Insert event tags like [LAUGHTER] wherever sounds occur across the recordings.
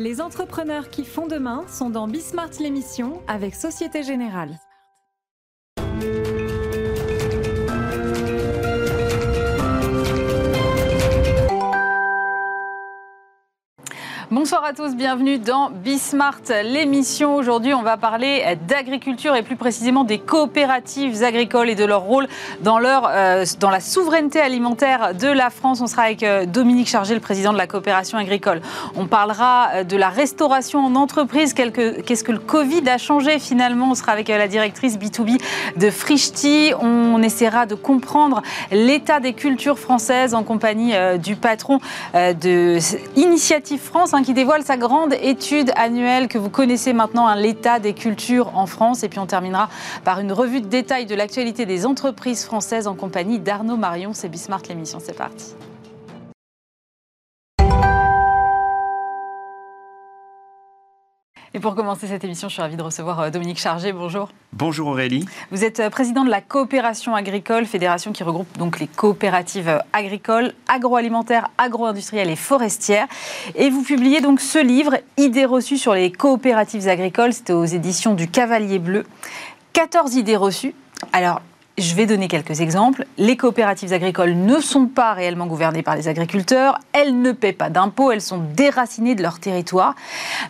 Les entrepreneurs qui font demain sont dans Bismart l'émission avec Société Générale. Bonsoir à tous, bienvenue dans Bismart, l'émission. Aujourd'hui, on va parler d'agriculture et plus précisément des coopératives agricoles et de leur rôle dans, leur, euh, la souveraineté alimentaire de la France. On sera avec euh, Dominique Chargé, le président de la coopération agricole. On parlera euh, de la restauration en entreprise. Qu'est-ce que le Covid a changé finalement? On sera avec la directrice B2B de Frichti. On essaiera de comprendre l'état des cultures françaises en compagnie du patron de Initiative France qui dévoile sa grande étude annuelle que vous connaissez maintenant, hein, l'état des cultures en France. Et puis on terminera par une revue de détail de l'actualité des entreprises françaises en compagnie d'Arnaud Marion. C'est Bismart l'émission, c'est parti. Et pour commencer cette émission, je suis ravie de recevoir euh, Dominique Chargé. Bonjour. Bonjour Aurélie. Vous êtes euh, président de la coopération agricole, fédération qui regroupe donc les coopératives euh, agricoles, agroalimentaires, agro-industrielles et forestières. Et vous publiez donc ce livre, Idées reçues sur les coopératives agricoles. C'était aux éditions du Cavalier Bleu. 14 idées reçues. Alors, je vais donner quelques exemples. Les coopératives agricoles ne sont pas réellement gouvernées par les agriculteurs, elles ne paient pas d'impôts, elles sont déracinées de leur territoire.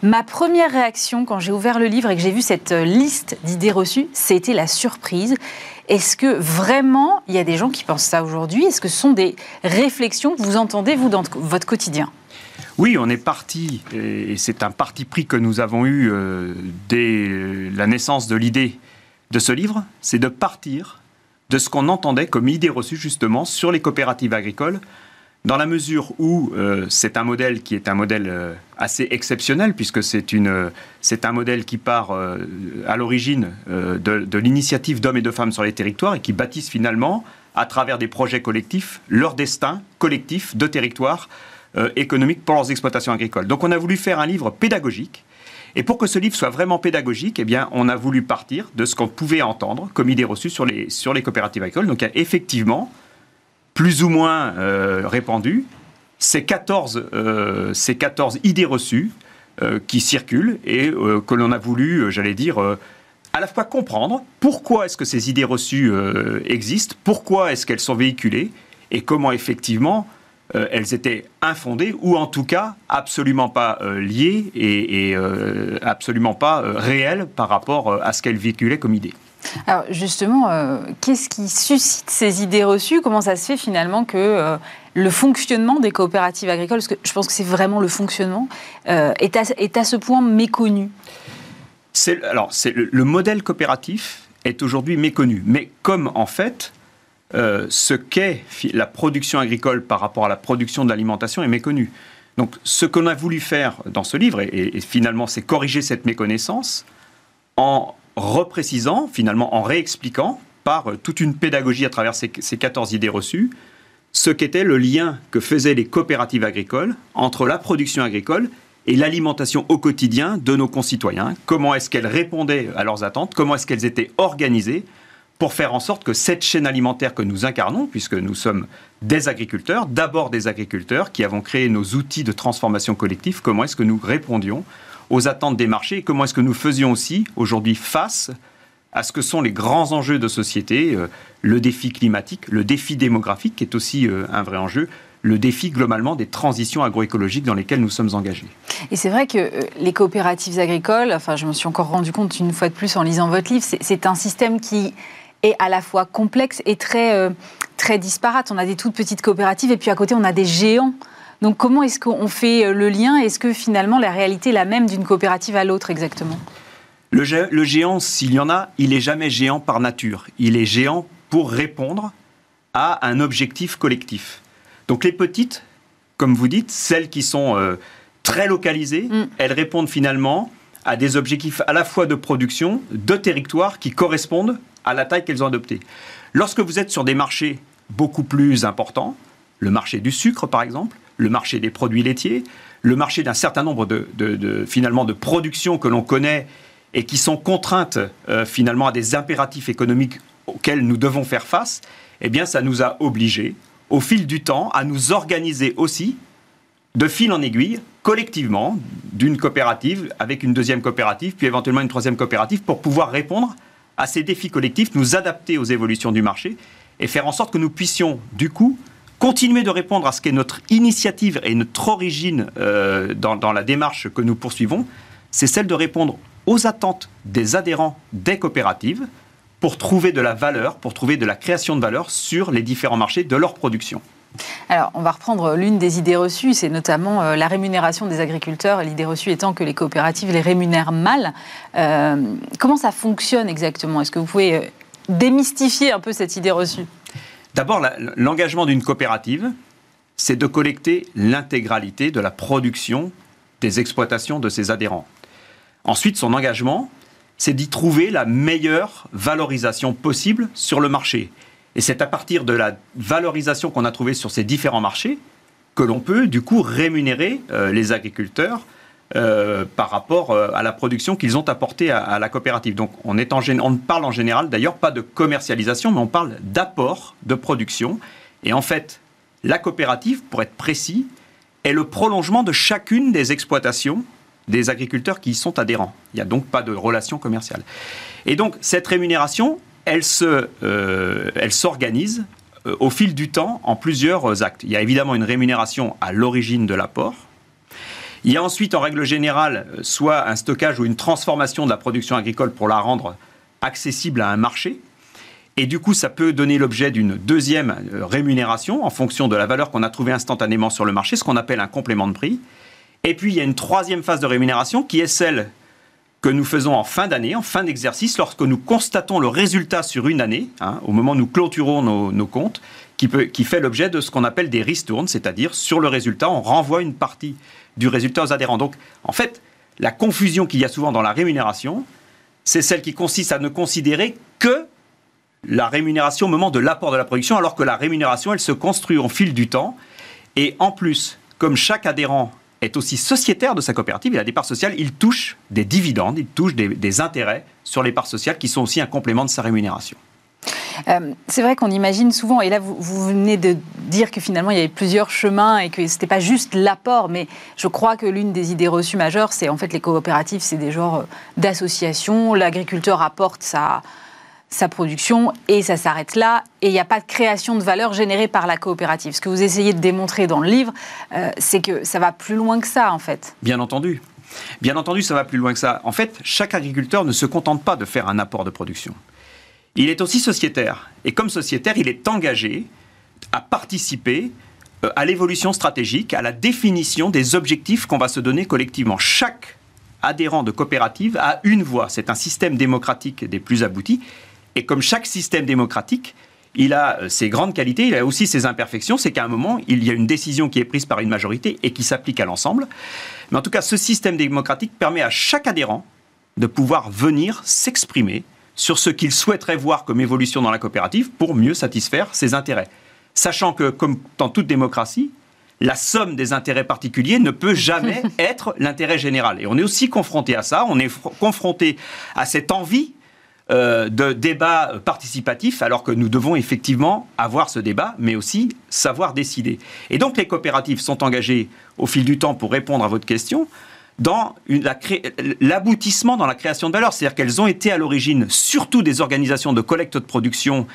Ma première réaction quand j'ai ouvert le livre et que j'ai vu cette liste d'idées reçues, c'était la surprise. Est-ce que vraiment il y a des gens qui pensent ça aujourd'hui? Est-ce que ce sont des réflexions que vous entendez, vous, dans votre quotidien? Oui, on est parti, et c'est un parti pris que nous avons eu euh, dès la naissance de l'idée de ce livre, c'est de partir de ce qu'on entendait comme idée reçue justement sur les coopératives agricoles, dans la mesure où euh, c'est un modèle qui est un modèle euh, assez exceptionnel, puisque c'est une, c'est un modèle qui part euh, à l'origine de, de l'initiative d'hommes et de femmes sur les territoires et qui bâtissent finalement, à travers des projets collectifs, leur destin collectif de territoire économique pour leurs exploitations agricoles. Donc on a voulu faire un livre pédagogique et pour que ce livre soit vraiment pédagogique, eh on a voulu partir de ce qu'on pouvait entendre comme idée reçue sur les, coopératives agricoles. Donc, a effectivement, plus ou moins euh, répandu, ces 14, euh, ces 14 idées reçues euh, qui circulent et que l'on a voulu, j'allais dire, à la fois comprendre pourquoi est-ce que ces idées reçues existent, pourquoi est-ce qu'elles sont véhiculées et comment effectivement euh, elles étaient infondées ou en tout cas absolument pas euh, liées et, euh, absolument pas réelles par rapport à ce qu'elles véhiculaient comme idée. Alors justement, qu'est-ce qui suscite ces idées reçues? Comment ça se fait finalement que le fonctionnement des coopératives agricoles, parce que je pense que c'est vraiment le fonctionnement, est à, est, à, ce point méconnu? Alors, le, le modèle coopératif est aujourd'hui méconnu. Mais comme en fait, euh, ce qu'est la production agricole par rapport à la production de l'alimentation est méconnu. Donc ce qu'on a voulu faire dans ce livre, et, finalement c'est corriger cette méconnaissance en reprécisant, finalement en réexpliquant par euh, toute une pédagogie à travers ces, ces 14 idées reçues, ce qu'était le lien que faisaient les coopératives agricoles entre la production agricole et l'alimentation au quotidien de nos concitoyens. Comment est-ce qu'elles répondaient à leurs attentes? Comment est-ce qu'elles étaient organisées? Pour faire en sorte que cette chaîne alimentaire que nous incarnons, puisque nous sommes des agriculteurs, d'abord des agriculteurs qui avons créé nos outils de transformation collective, comment est-ce que nous répondions aux attentes des marchés et comment est-ce que nous faisions aussi aujourd'hui face à ce que sont les grands enjeux de société, euh, le défi climatique, le défi démographique qui est aussi euh, un vrai enjeu, le défi globalement des transitions agroécologiques dans lesquelles nous sommes engagés. Et c'est vrai que euh, les coopératives agricoles, enfin je me suis encore rendu compte une fois de plus en lisant votre livre, c'est un système qui est à la fois complexe et très, euh, très disparate. On a des toutes petites coopératives et puis à côté, on a des géants. Donc comment est-ce qu'on fait euh, le lien? Est-ce que finalement la réalité est la même d'une coopérative à l'autre exactement? Le, le géant, s'il y en a, il est jamais géant par nature. Il est géant pour répondre à un objectif collectif. Donc les petites, comme vous dites, celles qui sont euh, très localisées, mm. elles répondent finalement à des objectifs à la fois de production, de territoire qui correspondent à la taille qu'elles ont adoptée. Lorsque vous êtes sur des marchés beaucoup plus importants, le marché du sucre par exemple, le marché des produits laitiers, le marché d'un certain nombre de, finalement de productions que l'on connaît et qui sont contraintes euh, finalement à des impératifs économiques auxquels nous devons faire face, eh bien ça nous a obligés au fil du temps à nous organiser aussi de fil en aiguille, collectivement, d'une coopérative avec une deuxième coopérative, puis éventuellement une troisième coopérative, pour pouvoir répondre à ces défis collectifs, nous adapter aux évolutions du marché et faire en sorte que nous puissions, du coup, continuer de répondre à ce qu'est notre initiative et notre origine euh, dans, dans la démarche que nous poursuivons, c'est celle de répondre aux attentes des adhérents des coopératives pour trouver de la valeur, pour trouver de la création de valeur sur les différents marchés de leur production. Alors, on va reprendre l'une des idées reçues, c'est notamment euh, la rémunération des agriculteurs, l'idée reçue étant que les coopératives les rémunèrent mal. Euh, comment ça fonctionne exactement? Est-ce que vous pouvez euh, démystifier un peu cette idée reçue? D'abord, l'engagement d'une coopérative, c'est de collecter l'intégralité de la production des exploitations de ses adhérents. Ensuite, son engagement, c'est d'y trouver la meilleure valorisation possible sur le marché. Et c'est à partir de la valorisation qu'on a trouvée sur ces différents marchés que l'on peut du coup rémunérer euh, les agriculteurs euh, par rapport euh, à la production qu'ils ont apportée à, la coopérative. Donc on, est en, on parle en général d'ailleurs pas de commercialisation, mais on parle d'apport de production. Et en fait, la coopérative, pour être précis, est le prolongement de chacune des exploitations des agriculteurs qui y sont adhérents. Il n'y a donc pas de relation commerciale. Et donc cette rémunération, euh, elle s'organise euh, au fil du temps en plusieurs actes. Il y a évidemment une rémunération à l'origine de l'apport. Il y a ensuite, en règle générale, soit un stockage ou une transformation de la production agricole pour la rendre accessible à un marché. Et du coup, ça peut donner l'objet d'une deuxième euh, rémunération en fonction de la valeur qu'on a trouvée instantanément sur le marché, ce qu'on appelle un complément de prix. Et puis, il y a une troisième phase de rémunération qui est celle que nous faisons en fin d'année, en fin d'exercice, lorsque nous constatons le résultat sur une année, hein, au moment où nous clôturons nos, comptes, qui, fait l'objet de ce qu'on appelle des ristournes, c'est-à-dire sur le résultat, on renvoie une partie du résultat aux adhérents. Donc, en fait, la confusion qu'il y a souvent dans la rémunération, c'est celle qui consiste à ne considérer que la rémunération au moment de l'apport de la production, alors que la rémunération, elle se construit au fil du temps. Et en plus, comme chaque adhérent est aussi sociétaire de sa coopérative, il a des parts sociales, il touche des dividendes, il touche des, intérêts sur les parts sociales qui sont aussi un complément de sa rémunération. Euh, c'est vrai qu'on imagine souvent, et là vous, venez de dire que finalement il y avait plusieurs chemins et que ce n'était pas juste l'apport, mais je crois que l'une des idées reçues majeures, c'est en fait les coopératives, c'est des genres d'associations, l'agriculteur apporte sa, sa production et ça s'arrête là. Et il n'y a pas de création de valeur générée par la coopérative. Ce que vous essayez de démontrer dans le livre, euh, c'est que ça va plus loin que ça, en fait. Bien entendu. Bien entendu, ça va plus loin que ça. En fait, chaque agriculteur ne se contente pas de faire un apport de production. Il est aussi sociétaire. Et comme sociétaire, il est engagé à participer euh, à l'évolution stratégique, à la définition des objectifs qu'on va se donner collectivement. Chaque adhérent de coopérative a une voix. C'est un système démocratique des plus aboutis. Et comme chaque système démocratique, il a euh, ses grandes qualités, il a aussi ses imperfections. C'est qu'à un moment, il y a une décision qui est prise par une majorité et qui s'applique à l'ensemble. Mais en tout cas, ce système démocratique permet à chaque adhérent de pouvoir venir s'exprimer sur ce qu'il souhaiterait voir comme évolution dans la coopérative pour mieux satisfaire ses intérêts. Sachant que, comme dans toute démocratie, la somme des intérêts particuliers ne peut jamais [LAUGHS] être l'intérêt général. Et on est aussi confronté à ça, on est confronté à cette envie euh, de débat participatif, alors que nous devons effectivement avoir ce débat, mais aussi savoir décider. Et donc les coopératives sont engagées au fil du temps pour répondre à votre question dans l'aboutissement dans la création de valeur. C'est-à-dire qu'elles ont été à l'origine surtout des organisations de collecte de production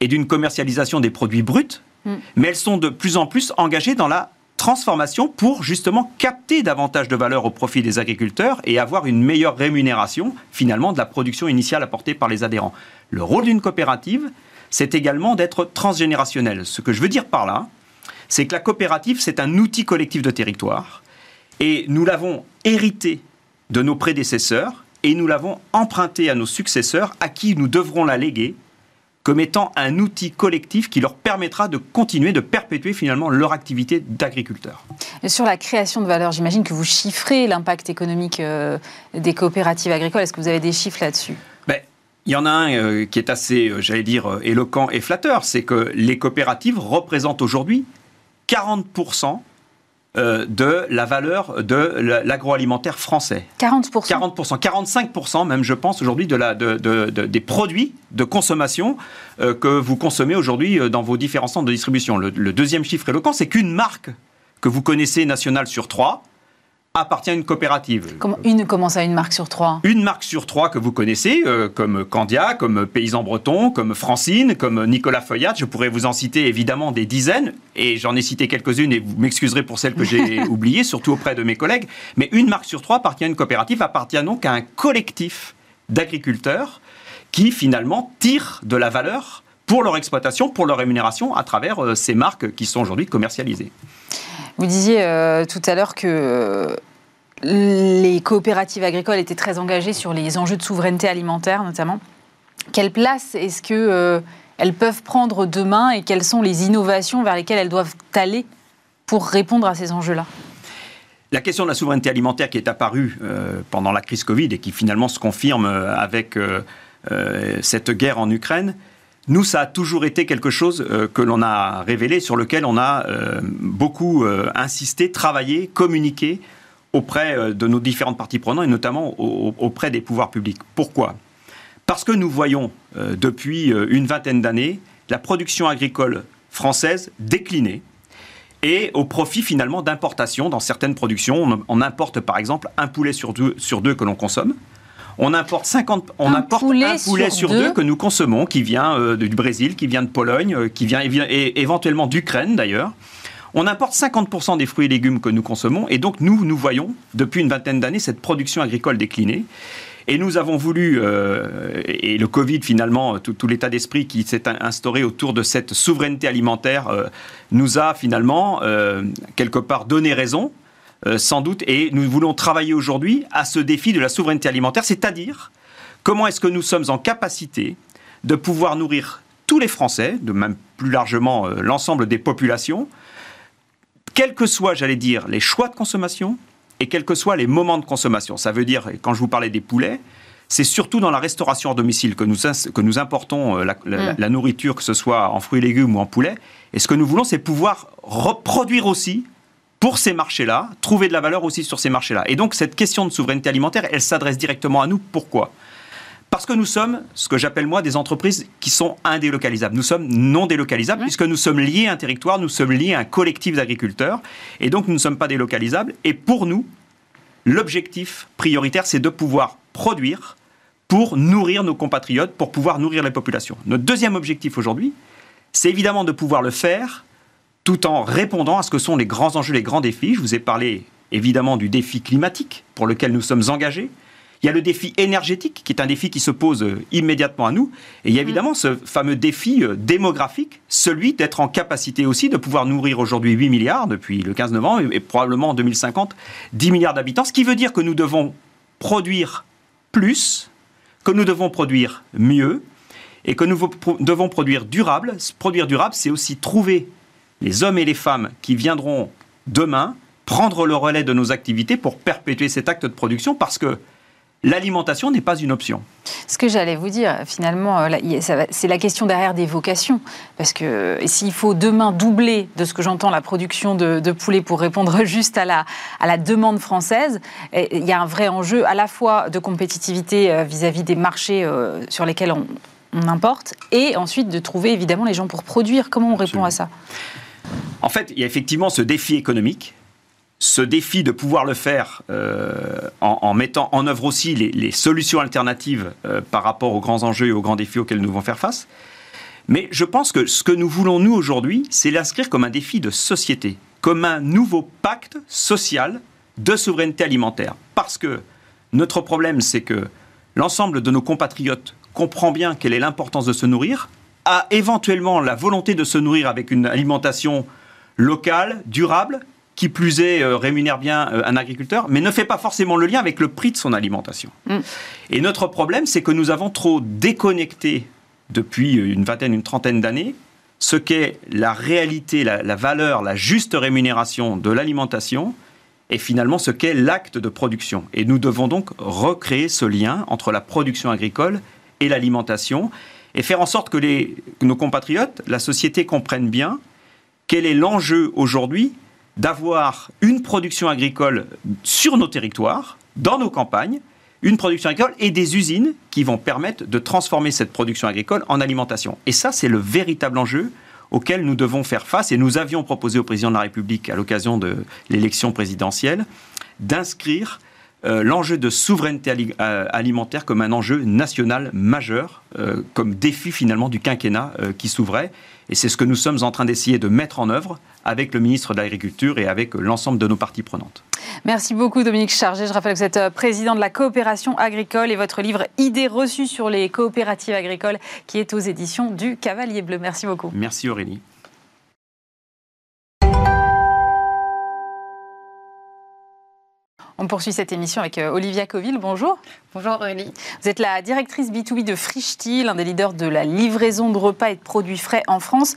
et d'une commercialisation des produits bruts, mm. mais elles sont de plus en plus engagées dans la transformation pour justement capter davantage de valeur au profit des agriculteurs et avoir une meilleure rémunération finalement de la production initiale apportée par les adhérents. Le rôle d'une coopérative, c'est également d'être transgénérationnel. Ce que je veux dire par là, c'est que la coopérative, c'est un outil collectif de territoire et nous l'avons hérité de nos prédécesseurs et nous l'avons emprunté à nos successeurs à qui nous devrons la léguer comme étant un outil collectif qui leur permettra de continuer, de perpétuer finalement leur activité d'agriculteur. Sur la création de valeur, j'imagine que vous chiffrez l'impact économique euh, des coopératives agricoles. Est-ce que vous avez des chiffres là-dessus? Ben, il y en a un euh, qui est assez, euh, j'allais dire, éloquent et flatteur, c'est que les coopératives représentent aujourd'hui 40% euh, de la valeur de l'agroalimentaire français. 40% 40%, 45% même, je pense, aujourd'hui, de la, de, des produits de consommation euh, que vous consommez aujourd'hui euh, dans vos différents centres de distribution. Le, deuxième chiffre éloquent, c'est qu'une marque que vous connaissez nationale sur trois appartient à une coopérative. Comment, une, comment ça, une marque sur trois Une marque sur trois que vous connaissez, euh, comme Candia, comme Paysan Breton, comme Francine, comme Nicolas Feuillat. Je pourrais vous en citer évidemment des dizaines, et j'en ai cité quelques-unes, et vous m'excuserez pour celles que j'ai [LAUGHS] oubliées, surtout auprès de mes collègues. Mais une marque sur trois appartient à une coopérative, appartient donc à un collectif d'agriculteurs qui finalement tirent de la valeur pour leur exploitation, pour leur rémunération, à travers euh, ces marques qui sont aujourd'hui commercialisées. Vous disiez euh, tout à l'heure que euh, les coopératives agricoles étaient très engagées sur les enjeux de souveraineté alimentaire, notamment. Quelle place est-ce que euh, elles peuvent prendre demain et quelles sont les innovations vers lesquelles elles doivent aller pour répondre à ces enjeux-là? La question de la souveraineté alimentaire qui est apparue pendant la crise Covid et qui finalement se confirme avec cette guerre en Ukraine, nous, ça a toujours été quelque chose euh, que l'on a révélé, sur lequel on a euh, beaucoup euh, insisté, travaillé, communiqué auprès de nos différentes parties prenantes et notamment auprès des pouvoirs publics. Pourquoi? Parce que nous voyons depuis une vingtaine d'années la production agricole française décliner et au profit finalement d'importations dans certaines productions. On, importe par exemple un poulet sur sur deux que l'on consomme on importe 50, on un poulet un poulet sur, deux. que nous consommons, qui vient euh, du Brésil, qui vient de Pologne, euh, qui vient et, éventuellement d'Ukraine d'ailleurs. On importe 50% des fruits et légumes que nous consommons, et donc nous, nous voyons depuis une vingtaine d'années cette production agricole décliner. Et nous avons voulu, euh, et le Covid finalement, tout, l'état d'esprit qui s'est instauré autour de cette souveraineté alimentaire nous a finalement quelque part donné raison. Euh, sans doute, et nous voulons travailler aujourd'hui à ce défi de la souveraineté alimentaire, c'est-à-dire comment est-ce que nous sommes en capacité de pouvoir nourrir tous les Français, de même plus largement euh, l'ensemble des populations, quels que soient, j'allais dire, les choix de consommation et quels que soient les moments de consommation. Ça veut dire, quand je vous parlais des poulets, c'est surtout dans la restauration à domicile que nous, que nous importons euh, la, mm. la, nourriture, que ce soit en fruits et légumes ou en poulet. Et ce que nous voulons, c'est pouvoir reproduire aussi pour ces marchés-là, trouver de la valeur aussi sur ces marchés-là. Et donc cette question de souveraineté alimentaire, elle s'adresse directement à nous. Pourquoi? Parce que nous sommes, ce que j'appelle moi, des entreprises qui sont indélocalisables. Nous sommes non délocalisables puisque nous sommes liés à un territoire, nous sommes liés à un collectif d'agriculteurs et donc nous ne sommes pas délocalisables. Et pour nous, l'objectif prioritaire, c'est de pouvoir produire pour nourrir nos compatriotes, pour pouvoir nourrir les populations. Notre deuxième objectif aujourd'hui, c'est évidemment de pouvoir le faire tout en répondant à ce que sont les grands enjeux, les grands défis. Je vous ai parlé évidemment du défi climatique pour lequel nous sommes engagés. Il y a le défi énergétique, qui est un défi qui se pose euh, immédiatement à nous. Et il y a mm. évidemment ce fameux défi euh, démographique, celui d'être en capacité aussi de pouvoir nourrir aujourd'hui 8 milliards depuis le 15 novembre et probablement en 2050 10 milliards d'habitants. Ce qui veut dire que nous devons produire plus, que nous devons produire mieux et que nous devons produire durable. Produire durable, c'est aussi trouver les hommes et les femmes qui viendront demain prendre le relais de nos activités pour perpétuer cet acte de production parce que l'alimentation n'est pas une option. Ce que j'allais vous dire, finalement, euh, c'est la question derrière des vocations. Parce que s'il faut demain doubler, de ce que j'entends, la production de, de, poulet pour répondre [LAUGHS] juste à la, à la demande française, il y a un vrai enjeu à la fois de compétitivité euh, vis-à-vis des marchés euh, sur lesquels on, on, importe, et ensuite de trouver évidemment les gens pour produire. Comment on répond à ça? En fait, il y a effectivement ce défi économique, ce défi de pouvoir le faire euh, en, mettant en œuvre aussi les, solutions alternatives euh, par rapport aux grands enjeux et aux grands défis auxquels nous devons faire face. Mais je pense que ce que nous voulons, nous, aujourd'hui, c'est l'inscrire comme un défi de société, comme un nouveau pacte social de souveraineté alimentaire. Parce que notre problème, c'est que l'ensemble de nos compatriotes comprend bien quelle est l'importance de se nourrir, a éventuellement la volonté de se nourrir avec une alimentation locale, durable, qui plus est euh, rémunère bien euh, un agriculteur, mais ne fait pas forcément le lien avec le prix de son alimentation. Mm. Et notre problème, c'est que nous avons trop déconnecté depuis une vingtaine, une trentaine d'années ce qu'est la réalité, la, la, valeur, la juste rémunération de l'alimentation et finalement ce qu'est l'acte de production. Et nous devons donc recréer ce lien entre la production agricole et l'alimentation et faire en sorte que, nos compatriotes, la société comprennent bien quel est l'enjeu aujourd'hui d'avoir une production agricole sur nos territoires, dans nos campagnes, une production agricole et des usines qui vont permettre de transformer cette production agricole en alimentation. Et ça, c'est le véritable enjeu auxquels nous devons faire face. Et nous avions proposé au président de la République, à l'occasion de l'élection présidentielle, d'inscrire euh, l'enjeu de souveraineté euh, alimentaire comme un enjeu national majeur, euh, comme défi finalement du quinquennat qui s'ouvrait. Et c'est ce que nous sommes en train d'essayer de mettre en œuvre avec le ministre de l'Agriculture et avec l'ensemble de nos parties prenantes. Merci beaucoup Dominique Chargé. Je rappelle que vous êtes président de la coopération agricole et votre livre Idées reçues sur les coopératives agricoles qui est aux éditions du Cavalier Bleu. Merci beaucoup. Merci Aurélie. On poursuit cette émission avec euh, Olivia Coville. Bonjour. Bonjour Aurélie. Vous êtes la directrice B2B de Frischti, l'un des leaders de la livraison de repas et de produits frais en France.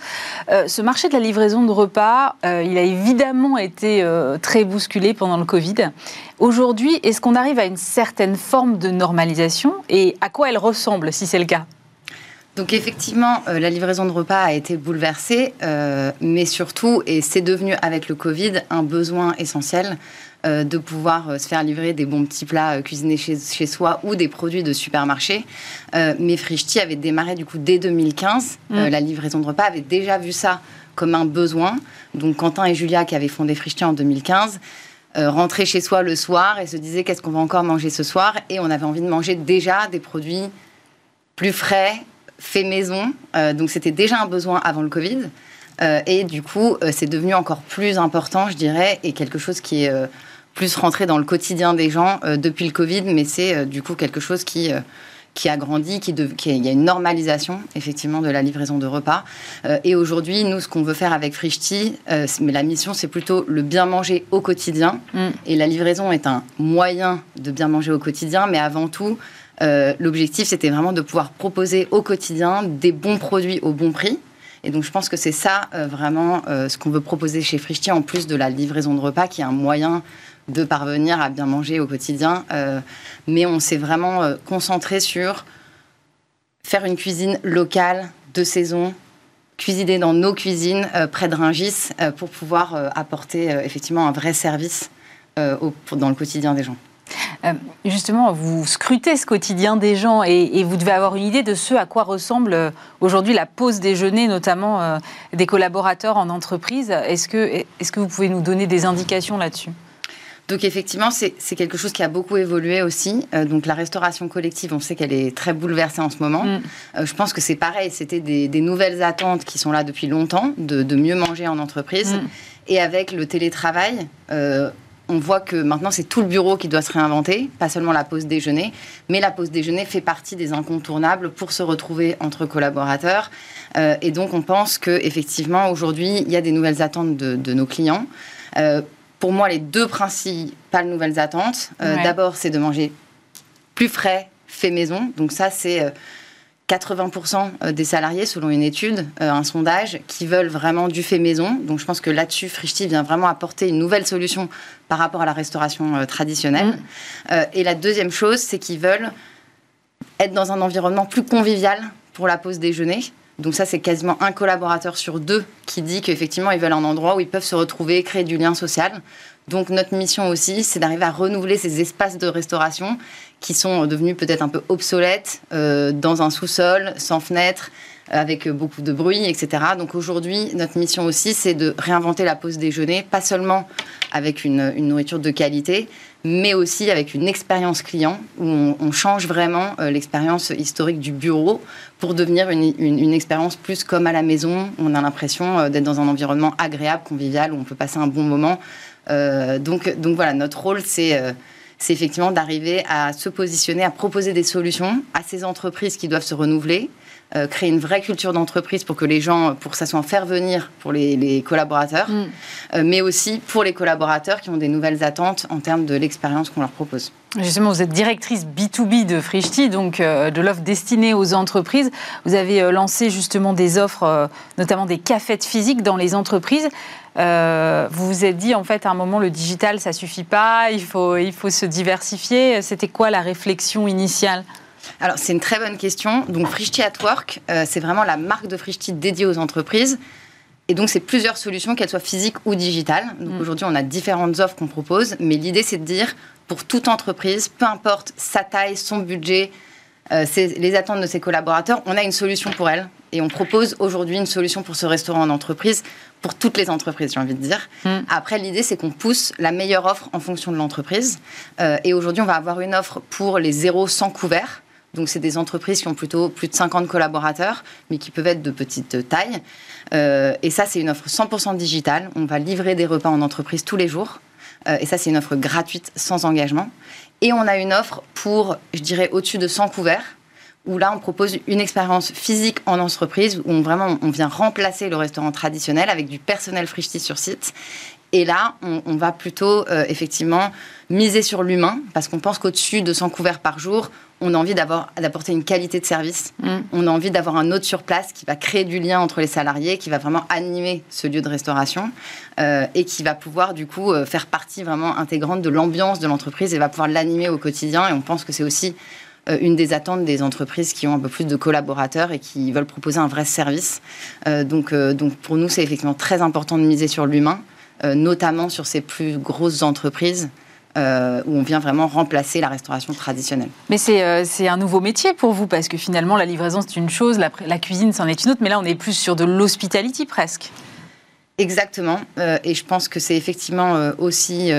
Euh, ce marché de la livraison de repas, euh, il a évidemment été très bousculé pendant le Covid. Aujourd'hui, est-ce qu'on arrive à une certaine forme de normalisation et à quoi elle ressemble si c'est le cas? Donc effectivement, la livraison de repas a été bouleversée, mais surtout, et c'est devenu avec le Covid un besoin essentiel, euh, de pouvoir euh, se faire livrer des bons petits plats euh, cuisinés chez, soi ou des produits de supermarché. mais Frischti avait démarré du coup dès 2015. Mm. la livraison de repas avait déjà vu ça comme un besoin. Donc Quentin et Julia qui avaient fondé Frischti en 2015 rentraient chez soi le soir et se disaient qu'est-ce qu'on va encore manger ce soir? Et on avait envie de manger déjà des produits plus frais, faits maison. donc c'était déjà un besoin avant le Covid. et du coup, c'est devenu encore plus important, je dirais, et quelque chose qui est plus rentrer dans le quotidien des gens euh, depuis le Covid, mais c'est euh, du coup quelque chose qui euh, qui a grandi, qui, il y a une normalisation effectivement de la livraison de repas. et aujourd'hui, nous, ce qu'on veut faire avec Frischti, mais la mission, c'est plutôt le bien manger au quotidien. Mm. Et la livraison est un moyen de bien manger au quotidien, mais avant tout, l'objectif, c'était vraiment de pouvoir proposer au quotidien des bons produits au bon prix. Et donc, je pense que c'est ça vraiment ce qu'on veut proposer chez Frischti, en plus de la livraison de repas, qui est un moyen de parvenir à bien manger au quotidien. Euh, mais on s'est vraiment euh, concentré sur faire une cuisine locale, de saison, cuisiner dans nos cuisines euh, près de Ringis pour pouvoir apporter effectivement un vrai service dans le quotidien des gens. justement, vous scrutez ce quotidien des gens et, vous devez avoir une idée de ce à quoi ressemble aujourd'hui la pause déjeuner, notamment des collaborateurs en entreprise. Est-ce que, est -ce que vous pouvez nous donner des indications là-dessus? Donc effectivement, c'est quelque chose qui a beaucoup évolué aussi. Euh, donc la restauration collective, on sait qu'elle est très bouleversée en ce moment. Mm. Euh, je pense que c'est pareil, c'était des, nouvelles attentes qui sont là depuis longtemps, de, mieux manger en entreprise. Mm. Et avec le télétravail, euh, on voit que maintenant c'est tout le bureau qui doit se réinventer, pas seulement la pause déjeuner, mais la pause déjeuner fait partie des incontournables pour se retrouver entre collaborateurs. et donc on pense que effectivement aujourd'hui il y a des nouvelles attentes de, de nos clients pour moi, les deux principales nouvelles attentes, euh, d'abord, c'est de manger plus frais, fait maison. Donc ça, c'est 80% euh, euh, des salariés, selon une étude, un sondage, qui veulent vraiment du fait maison. Donc je pense que là-dessus, Frischti vient vraiment apporter une nouvelle solution par rapport à la restauration traditionnelle. Mm. et la deuxième chose, c'est qu'ils veulent être dans un environnement plus convivial pour la pause déjeuner. Donc ça, c'est quasiment un collaborateur sur deux qui dit qu'effectivement, ils veulent un endroit où ils peuvent se retrouver, créer du lien social. Donc notre mission aussi, c'est d'arriver à renouveler ces espaces de restauration qui sont devenus peut-être un peu obsolètes euh, dans un sous-sol, sans fenêtre, avec beaucoup de bruit, etc. Donc aujourd'hui, notre mission aussi, c'est de réinventer la pause déjeuner, pas seulement avec une, nourriture de qualité, mais aussi avec une expérience client où on, change vraiment euh, l'expérience historique du bureau pour devenir une, expérience plus comme à la maison. On a l'impression euh, d'être dans un environnement agréable, convivial, où on peut passer un bon moment. Euh, donc, donc voilà, notre rôle, c'est effectivement d'arriver à se positionner, à proposer des solutions à ces entreprises qui doivent se renouveler, euh, créer une vraie culture d'entreprise pour que les gens, pour que ça soit en faire venir pour les, collaborateurs, mm. euh, mais aussi pour les collaborateurs qui ont des nouvelles attentes en termes de l'expérience qu'on leur propose. Justement, vous êtes directrice B2B de Frischti, donc euh, de l'offre destinée aux entreprises. Vous avez lancé justement des offres, notamment des cafettes physiques dans les entreprises. vous vous êtes dit, en fait, à un moment, le digital, ça suffit pas, il faut, il faut se diversifier. C'était quoi la réflexion initiale? Alors, c'est une très bonne question. Donc, Frischti at Work, euh, c'est vraiment la marque de Frischti dédiée aux entreprises. Et donc, c'est plusieurs solutions, qu'elles soient physiques ou digitales. Donc, mm. aujourd'hui, on a différentes offres qu'on propose. Mais l'idée, c'est de dire, pour toute entreprise, peu importe sa taille, son budget, euh, les attentes de ses collaborateurs, on a une solution pour elle Et on propose aujourd'hui une solution pour ce restaurant en entreprise, pour toutes les entreprises, j'ai envie de dire. Mm. Après, l'idée, c'est qu'on pousse la meilleure offre en fonction de l'entreprise. Euh, et aujourd'hui, on va avoir une offre pour les zéros sans couvert. Donc, c'est des entreprises qui ont plutôt plus de 50 collaborateurs, mais qui peuvent être de petite taille. Euh, et ça, c'est une offre 100% digitale. On va livrer des repas en entreprise tous les jours. Euh, et ça, c'est une offre gratuite, sans engagement. Et on a une offre pour, je dirais, au-dessus de 100 couverts où là, on propose une expérience physique en entreprise, où on, vraiment, on vient remplacer le restaurant traditionnel avec du personnel Frichti sur site. Et là, on, va plutôt, euh, effectivement, miser sur l'humain, parce qu'on pense qu'au-dessus de 100 couverts par jour, on a envie d'apporter une qualité de service. Mm. On a envie d'avoir un hôte sur place qui va créer du lien entre les salariés, qui va vraiment animer ce lieu de restauration euh, et qui va pouvoir du coup euh, faire partie vraiment intégrante de l'ambiance de l'entreprise et va pouvoir l'animer au quotidien. Et on pense que c'est aussi euh, une des attentes des entreprises qui ont un peu plus de collaborateurs et qui veulent proposer un vrai service. Donc, donc pour nous, c'est effectivement très important de miser sur l'humain, notamment sur ces plus grosses entreprises. Où on vient vraiment remplacer la restauration traditionnelle. Mais c'est un nouveau métier pour vous, parce que finalement, la livraison, c'est une chose, la, la cuisine, c'en est une autre, mais là, on est plus sur de l'hospitality presque. Exactement, et je pense que c'est effectivement aussi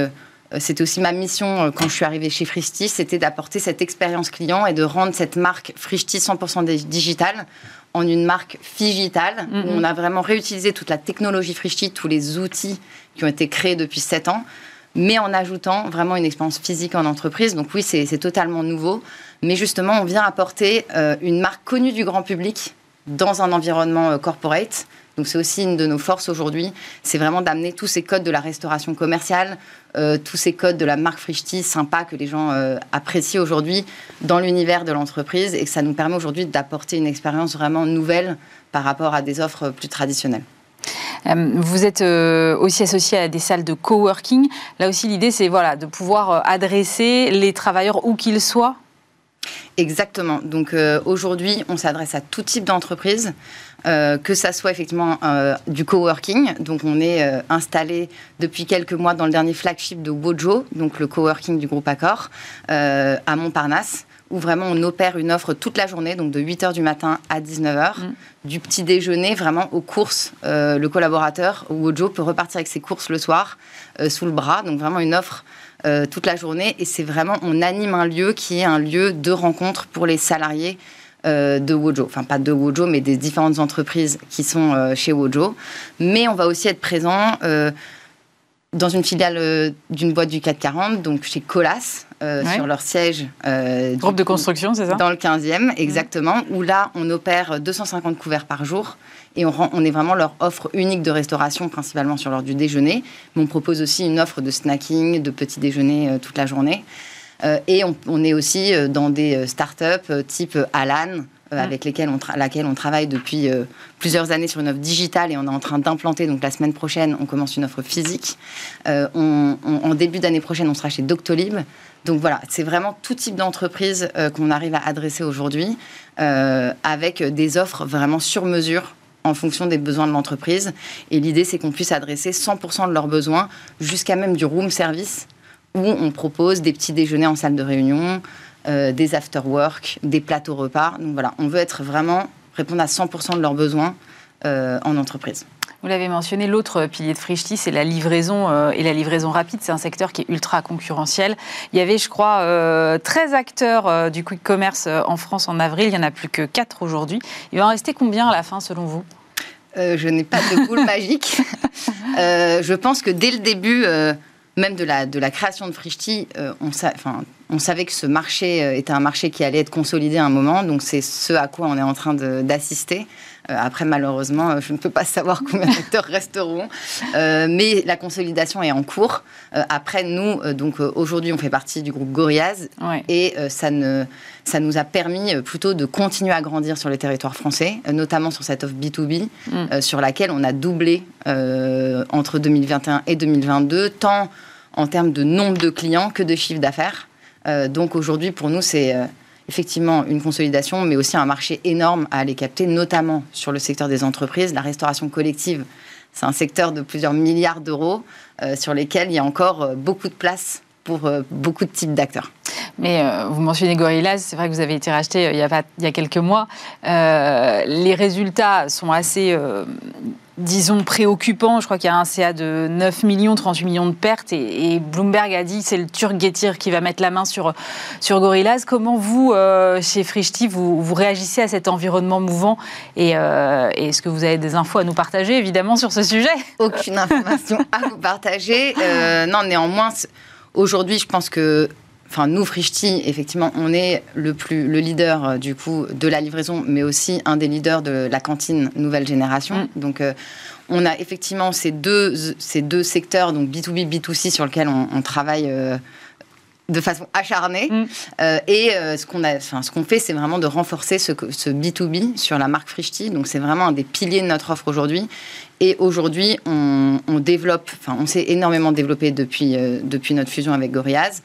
euh, c'était aussi ma mission euh, quand je suis arrivée chez Frischti, c'était d'apporter cette expérience client et de rendre cette marque Frischti 100% digitale en une marque digitale où on a vraiment réutilisé toute la technologie Frischti, tous les outils qui ont été créés depuis 7 ans, mais en ajoutant vraiment une expérience physique en entreprise. Donc oui, c'est totalement nouveau, mais justement, on vient apporter euh, une marque connue du grand public dans un environnement corporate donc c'est aussi une de nos forces aujourd'hui, c'est vraiment d'amener tous ces codes de la restauration commerciale, euh, tous ces codes de la marque Frischti sympa que les gens euh, apprécient aujourd'hui dans l'univers de l'entreprise et que ça nous permet aujourd'hui d'apporter une expérience vraiment nouvelle par rapport à des offres plus traditionnelles. Euh, vous êtes aussi associé à des salles de coworking. Là aussi, l'idée, c'est voilà, de pouvoir adresser les travailleurs où qu'ils soient Exactement. Donc aujourd'hui, on s'adresse à tout type d'entreprise. Euh, que ça soit effectivement euh, du coworking. Donc, on est euh, installé depuis quelques mois dans le dernier flagship de Wojo, donc le coworking du groupe Accor, à Montparnasse où vraiment on opère une offre toute la journée, donc de 8h du matin à 19h, mm. du petit déjeuner vraiment aux courses. le collaborateur, Wojo, peut repartir avec ses courses le soir sous le bras, donc vraiment une offre toute la journée. Et c'est vraiment, on anime un lieu qui est un lieu de rencontre pour les salariés euh, de Wojo. Enfin, pas de Wojo, mais des différentes entreprises qui sont euh, chez Wojo. Mais on va aussi être présent euh, dans une filiale d'une boîte du 440, donc chez Colas, sur leur siège. Groupe de construction, c'est ça? Dans le 15e, exactement, où là, on opère 250 couverts par jour. Et on, on, est vraiment leur offre unique de restauration, principalement sur l'heure du déjeuner. Mais on propose aussi une offre de snacking, de petit déjeuner toute la journée. Euh, et on, est aussi euh, dans des euh, startups type Alan, mm. avec lesquelles on laquelle on travaille depuis plusieurs années sur une offre digitale et on est en train d'implanter. Donc la semaine prochaine, on commence une offre physique. en début d'année prochaine, on sera chez Doctolib. Donc voilà, c'est vraiment tout type d'entreprise qu'on arrive à adresser aujourd'hui avec des offres vraiment sur mesure en fonction des besoins de l'entreprise. Et l'idée, c'est qu'on puisse adresser 100% de leurs besoins jusqu'à même du room service où on propose des petits déjeuners en salle de réunion, euh, des after-work, des plateaux repas. Donc voilà, on veut être vraiment répondre à 100% de leurs besoins euh, en entreprise. Vous l'avez mentionné, l'autre pilier de Frischti, c'est la livraison euh, et la livraison rapide. C'est un secteur qui est ultra concurrentiel. Il y avait, je crois, 13 acteurs du quick commerce en France en avril. Il n'y en a plus que 4 aujourd'hui. Il va en rester combien à la fin, selon vous? Je n'ai pas de boule [LAUGHS] magique. je pense que dès le début même de la, de la création de Frischti, euh, on, on, savait que ce marché euh, était un marché qui allait être consolidé à un moment. Donc, c'est ce à quoi on est en train d'assister. Euh, après, malheureusement, je ne peux pas savoir [LAUGHS] combien d'acteurs resteront. mais la consolidation est en cours. après, nous, donc aujourd'hui, on fait partie du groupe Gorillaz. Et ça, ne, ça nous a permis plutôt de continuer à grandir sur les territoires français, notamment sur cette offre B2B, mm. sur laquelle on a doublé entre 2021 et 2022, tant en termes de nombre de clients que de chiffre d'affaires. Euh, donc aujourd'hui, pour nous, c'est euh, effectivement une consolidation, mais aussi un marché énorme à aller capter, notamment sur le secteur des entreprises. La restauration collective, c'est un secteur de plusieurs milliards d'euros euh, sur lesquels il y a encore beaucoup de place pour beaucoup de types d'acteurs. Mais vous mentionnez Gorillaz, c'est vrai que vous avez été racheté il, y a il y a quelques mois. les résultats sont assez disons, préoccupant. Je crois qu'il y a un CA de 9 millions, 38 millions de pertes. Et, Bloomberg a dit c'est le Turc Getir qui va mettre la main sur, sur Gorillaz. Comment vous, euh, chez Frishti, vous, réagissez à cet environnement mouvant euh, Et, est-ce que vous avez des infos à nous partager, évidemment, sur ce sujet? Aucune information à vous partager. Euh, non, néanmoins, aujourd'hui, je pense que enfin nous Frishti, effectivement, on est le plus le leader euh, du coup de la livraison, mais aussi un des leaders de la cantine nouvelle génération. Mm. Donc euh, on a effectivement ces deux ces deux secteurs, donc B2B, B2C, sur lesquels on, travaille. Euh, de façon acharnée. Mm. et ce qu'on a, enfin, ce qu'on fait, c'est vraiment de renforcer ce, ce B2B sur la marque Frishti. Donc, c'est vraiment un des piliers de notre offre aujourd'hui. Et aujourd'hui, on, on, développe, enfin, on s'est énormément développé depuis, depuis notre fusion avec Gorillaz.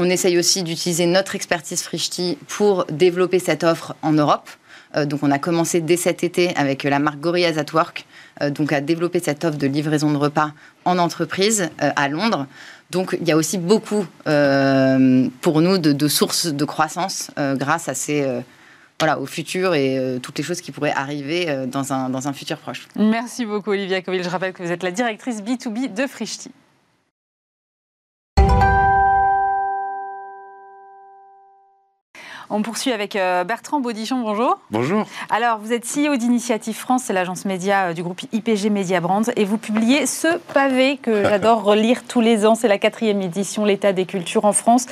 On essaye aussi d'utiliser notre expertise Frishti pour développer cette offre en Europe. Euh, donc on a commencé dès cet été avec la marque Gorillaz at Work, euh, donc à développer cette offre de livraison de repas en entreprise euh, à Londres. Donc il y a aussi beaucoup pour nous de, sources de croissance grâce à ces voilà, au futur et toutes les choses qui pourraient arriver dans, un, dans un futur proche. Merci beaucoup Olivia Coville. Je rappelle que vous êtes la directrice B2B de Frishti. On poursuit avec euh, Bertrand Baudichon, bonjour. Bonjour. Alors, vous êtes CEO d'Initiative France, c'est l'agence média euh, du groupe IPG Media Brands, et vous publiez ce pavé que [LAUGHS] j'adore relire tous les ans, c'est la quatrième édition, l'état des cultures en France.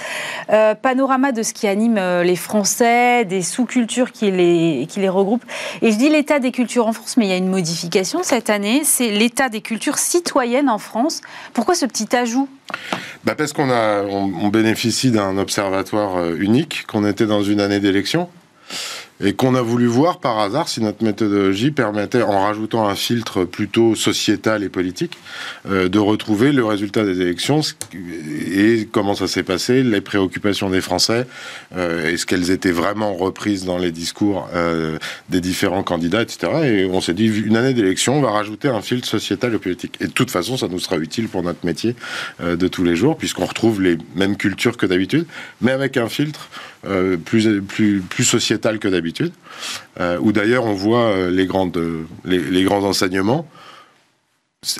Euh, panorama de ce qui anime les Français, des sous-cultures qui les, qui les regroupent. Et je dis l'état des cultures en France, mais il y a une modification cette année, c'est l'état des cultures citoyennes en France. Pourquoi ce petit ajout? Bah Parce qu'on a, on bénéficie d'un observatoire unique, qu'on était dans une année d'élection et qu'on a voulu voir par hasard si notre méthodologie permettait, en rajoutant un filtre plutôt sociétal et politique, euh, de retrouver le résultat des élections et comment ça s'est passé, les préoccupations des Français, euh, est-ce qu'elles étaient vraiment reprises dans les discours euh, des différents candidats, etc. Et on s'est dit, une année d'élection, on va rajouter un filtre sociétal et politique. Et de toute façon, ça nous sera utile pour notre métier de tous les jours, puisqu'on retrouve les mêmes cultures que d'habitude, mais avec un filtre plus, sociétal que d'habitude euh, où d'ailleurs on voit euh, les, grandes, les, grands enseignements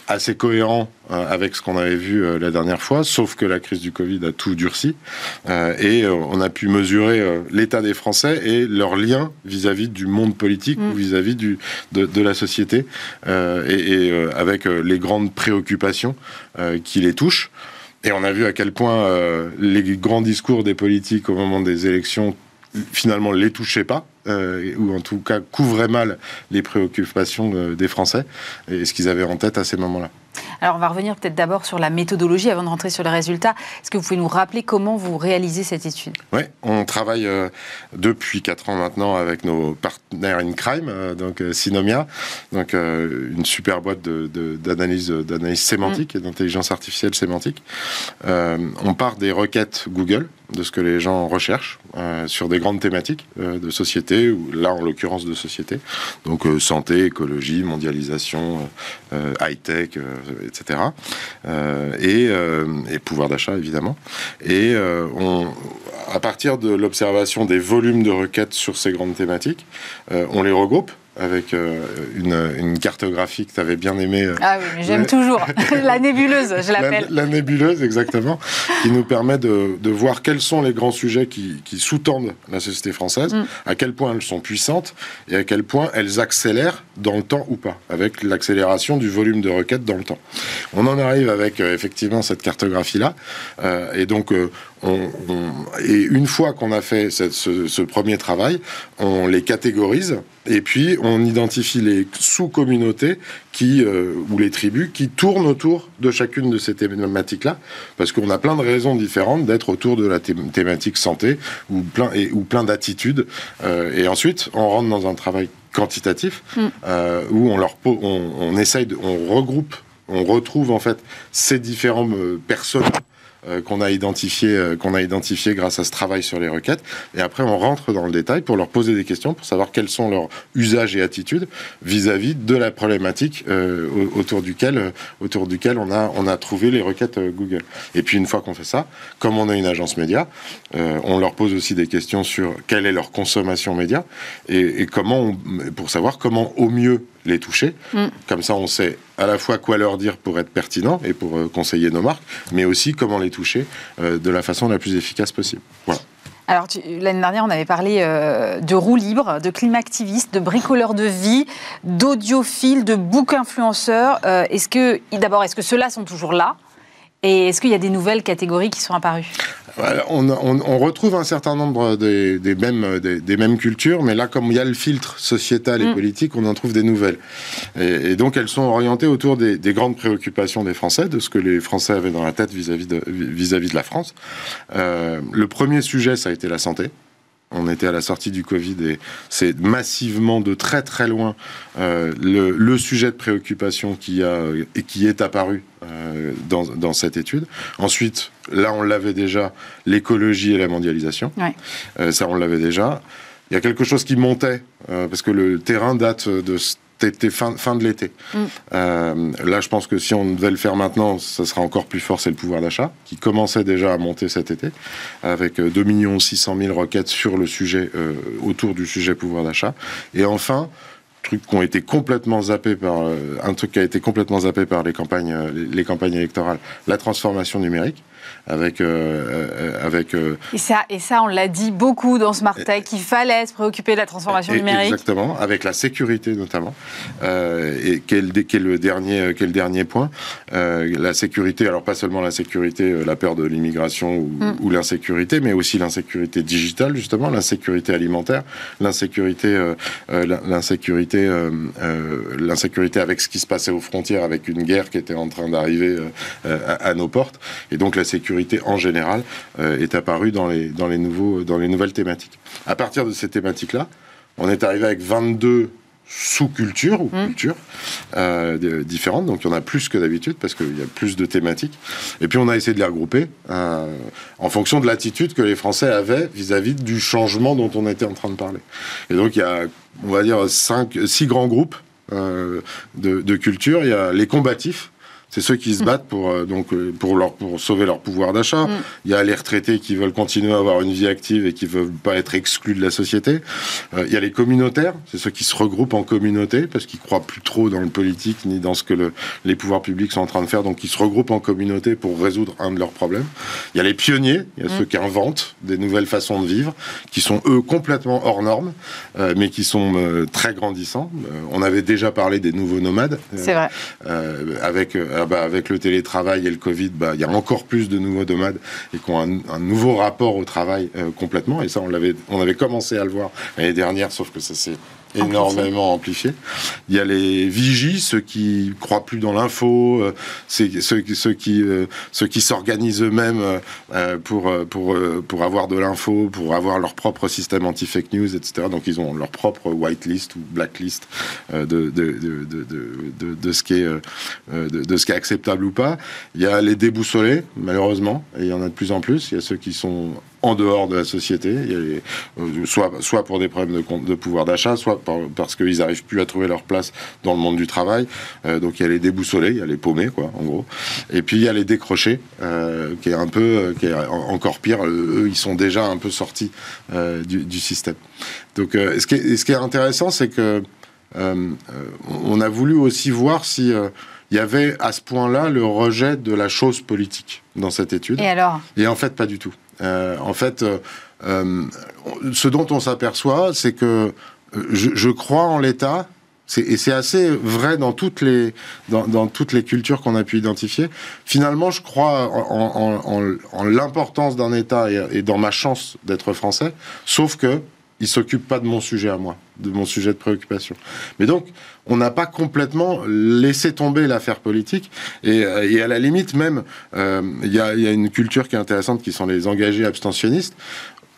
assez cohérents euh, avec ce qu'on avait vu la dernière fois, sauf que la crise du Covid a tout durci, et on a pu mesurer l'état des Français et leur lien vis-à-vis du monde politique ou mm. vis-à-vis de, de, la société, et, avec les grandes préoccupations qui les touchent. Et on a vu à quel point les grands discours des politiques au moment des élections finalement les touchaient pas. Euh, ou en tout cas couvrait mal les préoccupations euh, des Français et ce qu'ils avaient en tête à ces moments-là. Alors on va revenir peut-être d'abord sur la méthodologie avant de rentrer sur les résultats. Est-ce que vous pouvez nous rappeler comment vous réalisez cette étude? Oui, on travaille euh, depuis 4 ans maintenant avec nos partenaires in crime, donc Synomia, donc une super boîte d'analyse de, d'analyse sémantique mm. et d'intelligence artificielle sémantique. on part des requêtes Google de ce que les gens recherchent sur des grandes thématiques de société ou là en l'occurrence de société. Donc euh, santé, écologie, mondialisation, euh, high-tech, etc. Euh, et, et, pouvoir d'achat évidemment. Et on, à partir de l'observation des volumes de requêtes sur ces grandes thématiques, on les regroupe avec euh, une, cartographie que tu avais bien aimée. Euh, ah oui, j'aime toujours. [LAUGHS] la nébuleuse, je l'appelle. La, nébuleuse, exactement, qui nous permet de, de, voir quels sont les grands sujets qui, qui sous-tendent la société française, mm. à quel point elles sont puissantes et à quel point elles accélèrent dans le temps ou pas, avec l'accélération du volume de requêtes dans le temps. On en arrive avec euh, effectivement cette cartographie-là. et donc, on, et une fois qu'on a fait ce, ce, premier travail, on les catégorise et puis on identifie les sous-communautés qui euh, ou les tribus qui tournent autour de chacune de ces thématiques-là, parce qu'on a plein de raisons différentes d'être autour de la thématique santé ou plein et ou plein d'attitudes. Euh, et ensuite, on rentre dans un travail quantitatif mm. euh, où on leur on, on essaye de, on regroupe, on retrouve en fait ces différentes personnes qu'on a identifié euh, qu'on a identifié grâce à ce travail sur les requêtes. Et après, on rentre dans le détail pour leur poser des questions pour savoir quels sont leurs usages et attitudes vis-à-vis de la problématique euh, autour duquel autour duquel on a on a trouvé les requêtes Google. Et puis une fois qu'on fait ça, comme on a une agence média, on leur pose aussi des questions sur quelle est leur consommation média et comment pour savoir comment au mieux les toucher. Mm. Comme ça, on sait à la fois quoi leur dire pour être pertinent et pour euh, conseiller nos marques, mais aussi comment les toucher euh, de la façon la plus efficace possible. Voilà. Alors, l'année dernière, on avait parlé euh, de roues libres, de climaactivistes, de bricoleurs de vie, d'audiophiles, de book influenceurs. est-ce que, d'abord, est-ce que ceux-là sont toujours là? Et est-ce qu'il y a des nouvelles catégories qui sont apparues? On, retrouve un certain nombre des, mêmes, des, mêmes cultures, mais là, comme il y a le filtre sociétal et mm. politique, on en trouve des nouvelles. Et, donc, elles sont orientées autour des, grandes préoccupations des Français, de ce que les Français avaient dans la tête vis-à-vis de, vis-à-vis de la France. Euh, le premier sujet, ça a été la santé. On était à la sortie du Covid et c'est massivement de très très loin euh, le, sujet de préoccupation qui, a, et qui est apparu euh, dans, cette étude. Ensuite, là on l'avait déjà, l'écologie et la mondialisation. Euh, ça on l'avait déjà. Il y a quelque chose qui montait, parce que le terrain date de c'était fin, fin de l'été. Mm. Euh, là, je pense que si on devait le faire maintenant, ça sera encore plus fort, c'est le pouvoir d'achat, qui commençait déjà à monter cet été, avec 2 600 000 requêtes sur le sujet, euh, autour du sujet pouvoir d'achat. Et enfin, truc qui ont été complètement zappés par euh, un truc qui a été complètement zappé par les campagnes les campagnes électorales la transformation numérique avec euh, euh, avec. Euh, et ça et ça on l'a dit beaucoup dans Smart Tech qu'il fallait se préoccuper de la transformation numérique. Exactement, avec la sécurité notamment. et quel est le dernier quel dernier point La sécurité, alors pas seulement la sécurité, la peur de l'immigration ou, mm. ou l'insécurité, mais aussi l'insécurité digitale justement, l'insécurité alimentaire, l'insécurité l'insécurité l'insécurité avec ce qui se passait aux frontières, avec une guerre qui était en train d'arriver à, à, nos portes, et donc la sécurité en général euh, est apparue dans les, dans, les nouveaux, dans les nouvelles thématiques. À partir de ces thématiques-là, on est arrivé avec 22 sous-cultures ou mmh. cultures euh, différentes. Donc il y en a plus que d'habitude parce qu'il y a plus de thématiques. Et puis on a essayé de les regrouper euh, en fonction de l'attitude que les Français avaient vis-à-vis du changement dont on était en train de parler. Et donc il y a, on va dire, cinq, six grands groupes de, de cultures. Il y a les combatifs c'est ceux qui se battent pour, euh, donc, euh, pour, leur, pour sauver leur pouvoir d'achat. Mm. Il y a les retraités qui veulent continuer à avoir une vie active et qui ne veulent pas être exclus de la société. Euh, il y a les communautaires, c'est ceux qui se regroupent en communauté parce qu'ils croient plus trop dans le politique ni dans ce que le, les pouvoirs publics sont en train de faire. Donc ils se regroupent en communauté pour résoudre un de leurs problèmes. Il y a les pionniers, il y a mm. ceux qui inventent des nouvelles façons de vivre, qui sont eux complètement hors normes, mais qui sont très grandissants. on avait déjà parlé des nouveaux nomades. C'est vrai. avec bah, avec le télétravail et le Covid, bah, il y a encore plus de nouveaux nomades et qui ont un, nouveau rapport au travail euh, complètement. Et ça, on, on avait commencé à le voir l'année dernière, sauf que ça s'est énormément amplifié. Il y a les vigies, ceux qui croient plus dans l'info, euh, euh, ceux qui s'organisent eux-mêmes euh, pour pour pour avoir de l'info, pour avoir leur propre système anti-fake news, etc. Donc ils ont leur propre whitelist ou blacklist de ce qui de, ce qui est acceptable ou pas. Il y a les déboussolés, malheureusement, et il y en a de plus en plus. Il y a ceux qui sont en dehors de la société, euh, soit, pour des problèmes de, de pouvoir d'achat, soit parce qu'ils n'arrivent plus à trouver leur place dans le monde du travail. Euh, donc il y a les déboussolés, il y a les paumés, quoi, en gros. Et puis il y a les décrochés, euh, qui est un peu, qui est encore pire. Eux, ils sont déjà un peu sortis du, système. Donc ce qui, est, ce, qui est, intéressant, c'est que on a voulu aussi voir si il y avait à ce point-là le rejet de la chose politique dans cette étude. Et alors? Et en fait, pas du tout. Euh, en fait, euh, euh, ce dont on s'aperçoit, c'est que je, crois en l'État, et c'est assez vrai dans toutes les, dans, toutes les cultures qu'on a pu identifier. Finalement, je crois en, l'importance d'un État et, et, dans ma chance d'être français, sauf que il s'occupe pas de mon sujet à moi, de mon sujet de préoccupation. Mais donc, on n'a pas complètement laissé tomber l'affaire politique. Et, euh, à la limite, même, euh, il y, a, une culture qui est intéressante, qui sont les engagés abstentionnistes.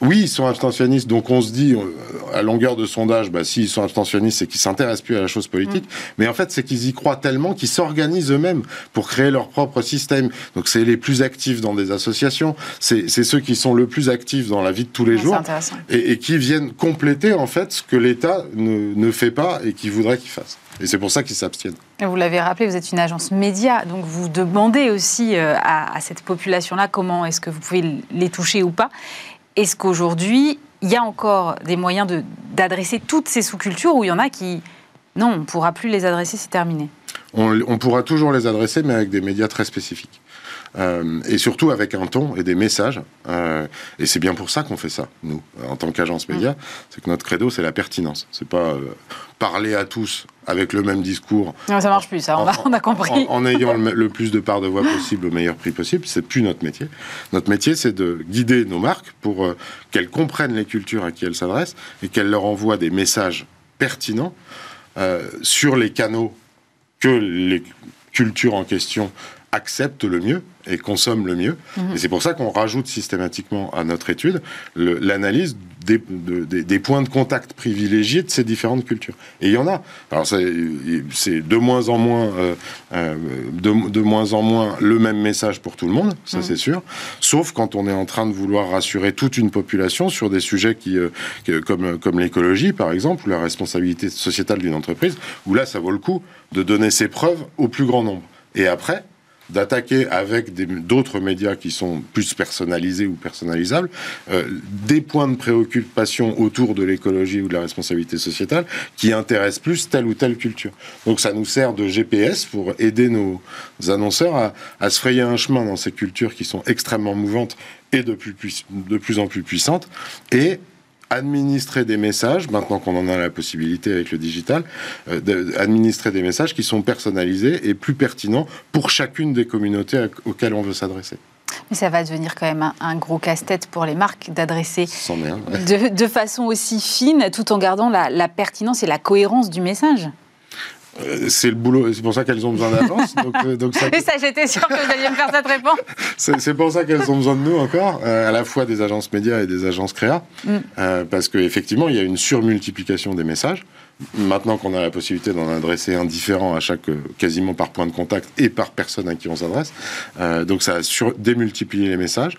Oui, ils sont abstentionnistes, donc on se dit, euh, à longueur de sondage, bah, s'ils sont abstentionnistes, c'est qu'ils s'intéressent plus à la chose politique. Mm. Mais en fait, c'est qu'ils y croient tellement qu'ils s'organisent eux-mêmes pour créer leur propre système. Donc c'est les plus actifs dans des associations, c'est ceux qui sont le plus actifs dans la vie de tous les jours, et, et, qui viennent compléter en fait ce que l'État ne, ne fait pas et qui voudrait qu'il fasse. Et c'est pour ça qu'ils s'abstiennent. Vous l'avez rappelé, vous êtes une agence média, donc vous demandez aussi euh, à, à cette population-là comment est-ce que vous pouvez les toucher ou pas. Est-ce qu'aujourd'hui, il y a encore des moyens d'adresser toutes ces sous-cultures ou il y en a qui, non, on ne pourra plus les adresser, c'est terminé? On, pourra toujours les adresser, mais avec des médias très spécifiques. Euh, et surtout avec un ton et des messages. Euh, et c'est bien pour ça qu'on fait ça, nous, en tant qu'agence média. Mm. C'est que notre credo, c'est la pertinence. C'est pas euh, parler à tous avec le même discours. Non, ça marche plus, ça, on, a, compris. En, ayant le, [LAUGHS] plus de parts de voix possible au meilleur prix possible, c'est plus notre métier. Notre métier, c'est de guider nos marques pour qu'elles comprennent les cultures à qui elles s'adressent et qu'elles leur envoient des messages pertinents sur les canaux que les cultures en question acceptent le mieux et consomment le mieux. Mhm. Et c'est pour ça qu'on rajoute systématiquement à notre étude l'analyse des, des, points de contact privilégiés de ces différentes cultures. Et il y en a. Alors c'est de moins en moins, euh, euh, de, moins en moins le même message pour tout le monde, ça mhm. c'est sûr. Sauf quand on est en train de vouloir rassurer toute une population sur des sujets qui, euh, comme, comme l'écologie par exemple, ou la responsabilité sociétale d'une entreprise, où là ça vaut le coup de donner ses preuves au plus grand nombre. Et après, d'attaquer avec d'autres médias qui sont plus personnalisés ou personnalisables euh, des points de préoccupation autour de l'écologie ou de la responsabilité sociétale qui intéressent plus telle ou telle culture. Donc ça nous sert de GPS pour aider nos annonceurs à, se frayer un chemin dans ces cultures qui sont extrêmement mouvantes et de plus, de plus en plus puissantes et administrer des messages, maintenant qu'on en a la possibilité avec le digital, euh, administrer des messages qui sont personnalisés et plus pertinents pour chacune des communautés auxquelles on veut s'adresser. Mais ça va devenir quand même un, gros casse-tête pour les marques d'adresser de, façon aussi fine tout en gardant la pertinence et la cohérence du message. Euh, c'est le boulot, c'est pour ça qu'elles ont besoin d'avance. donc, euh, donc ça... [LAUGHS] Et ça, j'étais sûr que vous alliez me faire cette réponse. [LAUGHS] c'est pour ça qu'elles ont besoin de nous encore, euh, à la fois des agences médias et des agences créa, mm. parce qu'effectivement, il y a une surmultiplication des messages. Maintenant qu'on a la possibilité d'en adresser un différent à chaque, quasiment par point de contact et par personne à qui on s'adresse, donc ça a sur, démultiplié les messages.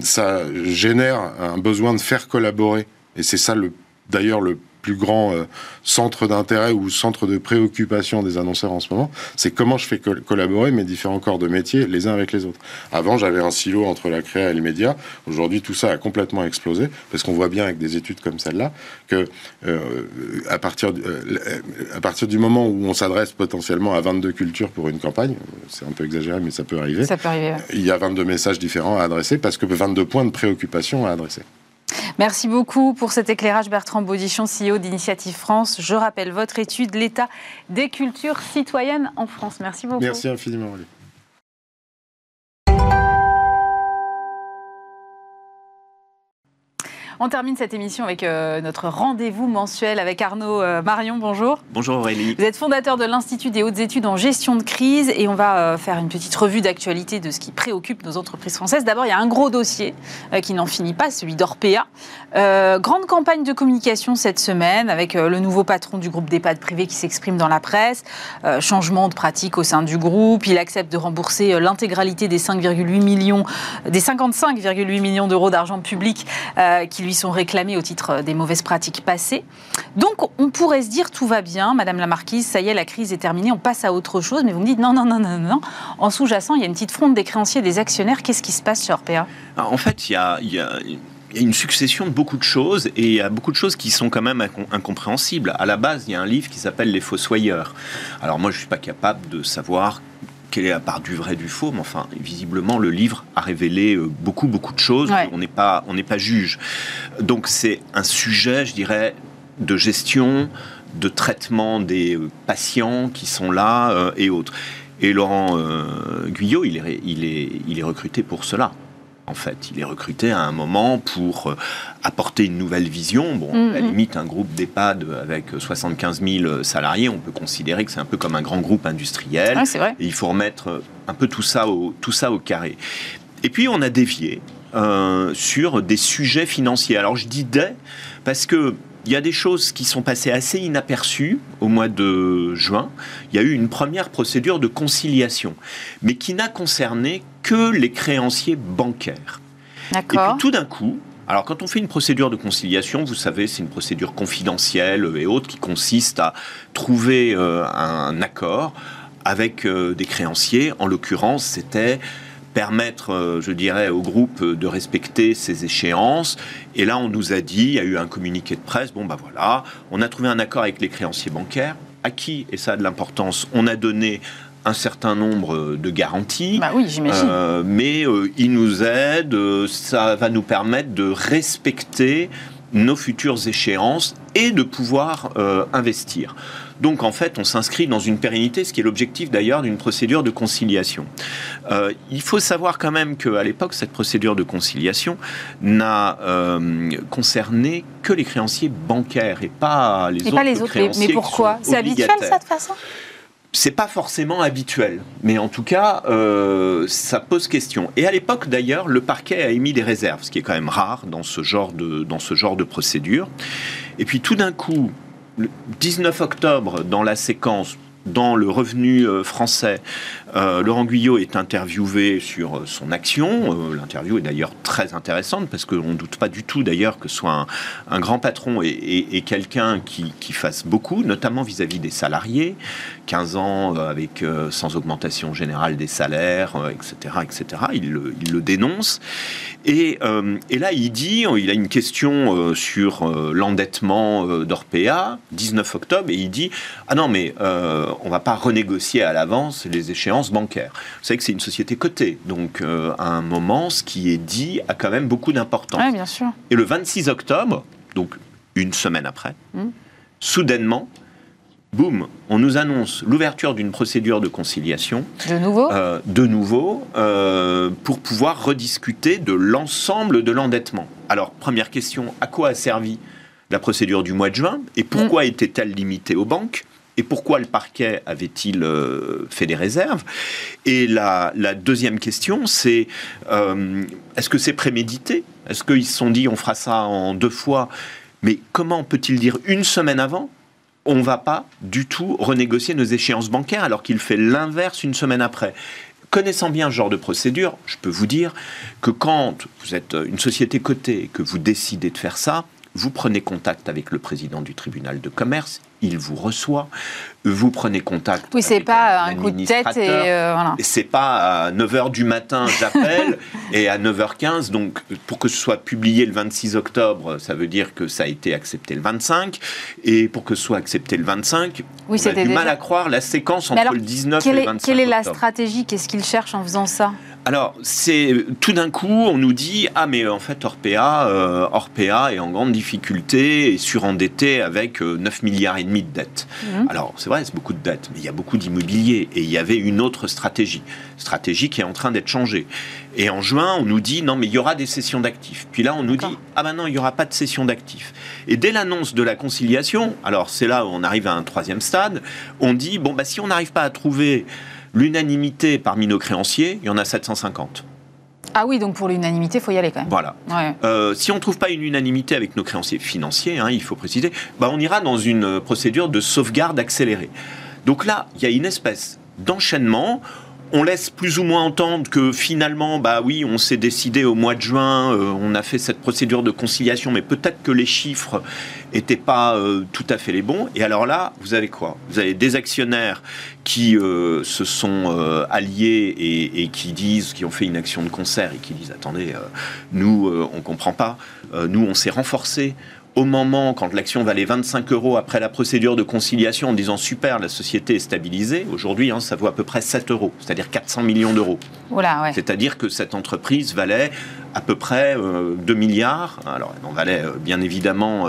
ça génère un besoin de faire collaborer, et c'est ça le d'ailleurs le plus grand euh, centre d'intérêt ou centre de préoccupation des annonceurs en ce moment, c'est comment je fais collaborer mes différents corps de métier les uns avec les autres. Avant, j'avais un silo entre la créa et le média. Aujourd'hui, tout ça a complètement explosé parce qu'on voit bien avec des études comme celle-là que euh, à, partir, euh, à partir du moment où on s'adresse potentiellement à 22 cultures pour une campagne, c'est un peu exagéré, mais ça peut arriver. Ça peut arriver. Il y a 22 messages différents à adresser parce que 22 points de préoccupation à adresser. Merci beaucoup pour cet éclairage, Bertrand Baudichon, CEO d'Initiative France. Je rappelle votre étude, l'état des cultures citoyennes en France. Merci beaucoup. Merci infiniment. On termine cette émission avec euh, notre rendez-vous mensuel avec Arnaud euh, Marion. Bonjour. Bonjour Aurélie. Vous êtes fondateur de l'Institut des hautes études en gestion de crise et on va euh, faire une petite revue d'actualité de ce qui préoccupe nos entreprises françaises. D'abord, il y a un gros dossier qui n'en finit pas, celui d'Orpea. grande campagne de communication cette semaine avec le nouveau patron du groupe d'EHPAD privé qui s'exprime dans la presse. changement de pratique au sein du groupe. Il accepte de rembourser l'intégralité des 5,8 millions, des 55,8 millions d'euros d'argent public qui lui sont réclamés au titre des mauvaises pratiques passées. Donc on pourrait se dire tout va bien, Madame la Marquise, ça y est, la crise est terminée, on passe à autre chose. Mais vous me dites non, non, non, non, non. En sous-jacent, il y a une petite fronde des créanciers et des actionnaires. Qu'est-ce qui se passe sur Orpea En fait, il y a, il y a une succession de beaucoup de choses et il y a beaucoup de choses qui sont quand même incompréhensibles. À la base, il y a un livre qui s'appelle Les Fossoyeurs. Alors moi, je ne suis pas capable de savoir quelle est la part du vrai du faux, mais enfin, visiblement, le livre a révélé euh, beaucoup, beaucoup de choses. On n'est pas, on n'est pas juge. Donc, c'est un sujet, je dirais, de gestion, de traitement des euh, patients qui sont là euh, et autres. Et Laurent Guyot, il est, il, est, il est recruté pour cela en fait. Il est recruté à un moment pour apporter une nouvelle vision. Bon, à la mm-hmm. limite, un groupe d'EHPAD avec 75 000 salariés, on peut considérer que c'est un peu comme un grand groupe industriel. vrai. Et il faut remettre un peu tout ça au, tout ça au carré. Et puis, on a dévié sur des sujets financiers. Alors je dis des parce que il y a des choses qui sont passées assez inaperçues au mois de juin. Il y a eu une première procédure de conciliation, mais qui n'a concerné que les créanciers bancaires. Et puis tout d'un coup, alors quand on fait une procédure de conciliation, vous savez, c'est une procédure confidentielle et autres qui consiste à trouver euh, un accord avec euh, des créanciers. En l'occurrence, c'était permettre, euh, je dirais, au groupe de respecter ses échéances. Et là, on nous a dit, il y a eu un communiqué de presse, bon ben voilà, on a trouvé un accord avec les créanciers bancaires, à qui, et ça a de l'importance, on a donné un certain nombre de garanties. Bah oui, j'imagine. Euh, mais euh, ils nous aident, ça va nous permettre de respecter nos futures échéances et de pouvoir investir. Donc en fait, on s'inscrit dans une pérennité, ce qui est l'objectif d'ailleurs d'une procédure de conciliation. Euh, il faut savoir quand même qu'à l'époque, cette procédure de conciliation n'a euh, concerné que les créanciers bancaires et pas les et autres. Pas les autres. Mais pourquoi C'est habituel ça de façon c'est pas forcément habituel, mais en tout cas, euh, ça pose question. Et à l'époque, d'ailleurs, le parquet a émis des réserves, ce qui est quand même rare dans ce genre de, dans ce genre de procédure. Et puis tout d'un coup, le 19 octobre, dans la séquence dans le revenu euh, français, euh, Laurent Guyot est interviewé sur euh, son action. L'interview est d'ailleurs très intéressante parce qu'on ne doute pas du tout d'ailleurs que soit un, grand patron et, quelqu'un qui, fasse beaucoup, notamment vis-à-vis des salariés. 15 ans sans augmentation générale des salaires, etc., etc. Il le, dénonce. Et, et, là, il dit, il a une question sur l'endettement d'Orpea, 19 octobre, et il dit, ah non, mais on ne va pas renégocier à l'avance les échéances bancaires. Vous savez que c'est une société cotée, donc euh, à un moment, ce qui est dit a quand même beaucoup d'importance. Oui, bien sûr. Et le 26 octobre, donc une semaine après, hmm. soudainement, boum, on nous annonce l'ouverture d'une procédure de conciliation. De nouveau? Euh, De nouveau, euh, pour pouvoir rediscuter de l'ensemble de l'endettement. Alors, première question, à quoi a servi la procédure du mois de juin? Et pourquoi hmm. était-elle limitée aux banques? Et pourquoi le parquet avait-il euh, fait des réserves? Et la, deuxième question, c'est euh, est-ce que c'est prémédité? Est-ce qu'ils se sont dit on fera ça en deux fois? Mais comment peut-il dire une semaine avant on ne va pas du tout renégocier nos échéances bancaires alors qu'il fait l'inverse une semaine après? Connaissant bien ce genre de procédure, je peux vous dire que quand vous êtes une société cotée et que vous décidez de faire ça, vous prenez contact avec le président du tribunal de commerce, il vous reçoit, vous prenez contact. Oui, c'est pas un, coup de tête et euh, voilà. C'est pas à 9h du matin, j'appelle, [LAUGHS] et à 9h15, donc pour que ce soit publié le 26 octobre, ça veut dire que ça a été accepté le 25, et pour que ce soit accepté le 25, oui, on a du mal à croire la séquence entre le 19 et le 25 Quelle est la stratégie? Qu'est-ce qu'il cherche en faisant ça? Alors, c'est tout d'un coup, on nous dit ah mais en fait Orpea, euh, Orpea est en grande difficulté et surendetté avec 9 euh, milliards et demi de dettes. Mhm. Alors c'est vrai, c'est beaucoup de dettes, mais il y a beaucoup d'immobilier et il y avait une autre stratégie, stratégie qui est en train d'être changée. Et en juin, on nous dit non mais il y aura des cessions d'actifs. Puis là, on nous dit ah ben non, il y aura pas de cession d'actifs. Et dès l'annonce de la conciliation, alors c'est là où on arrive à un troisième stade, on dit bon bah si on n'arrive pas à trouver L'unanimité parmi nos créanciers, il y en a 750. Ah oui, donc pour l'unanimité, il faut y aller quand même. Voilà. Euh, si on ne trouve pas une unanimité avec nos créanciers financiers, hein, il faut préciser, bah on ira dans une procédure de sauvegarde accélérée. Donc là, il y a une espèce d'enchaînement on laisse plus ou moins entendre que finalement, bah oui, on s'est décidé au mois de juin, euh, on a fait cette procédure de conciliation, mais peut-être que les chiffres n'étaient pas euh, tout à fait les bons. Et alors là, vous avez quoi? Vous avez des actionnaires qui euh, se sont alliés et, et, qui disent, qui ont fait une action de concert et qui disent, attendez, nous, on comprend pas, nous, on s'est renforcés au moment, quand l'action valait 25 euros après la procédure de conciliation, en disant super, la société est stabilisée, aujourd'hui, hein, ça vaut à peu près 7 euros, c'est-à-dire 400 millions d'euros. C'est-à-dire que cette entreprise valait à peu près 2 euh, milliards. Alors, elle en valait euh, bien évidemment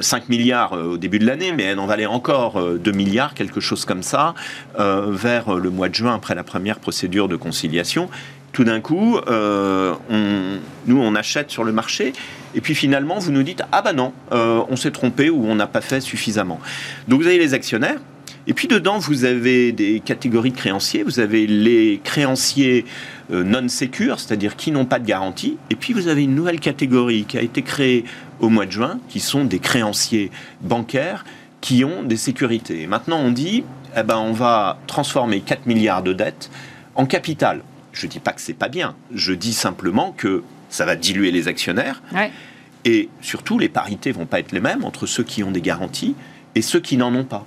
5 euh, milliards au début de l'année, mais elle en valait encore 2 milliards, quelque chose comme ça, vers le mois de juin, après la première procédure de conciliation tout d'un coup, nous, on achète sur le marché et puis finalement, vous nous dites ah bah non, euh, on s'est trompé ou on n'a pas fait suffisamment. Donc vous avez les actionnaires. Et puis dedans, vous avez des catégories de créanciers. Vous avez les créanciers euh, non sécures, c'est-à-dire qui n'ont pas de garantie. Et puis vous avez une nouvelle catégorie qui a été créée au mois de juin, qui sont des créanciers bancaires qui ont des sécurités. maintenant, on dit, eh ben, on va transformer 4 milliards de dettes en capital. Je ne dis pas que c'est pas bien. Je dis simplement que ça va diluer les actionnaires. Et surtout, les parités vont pas être les mêmes entre ceux qui ont des garanties et ceux qui n'en ont pas.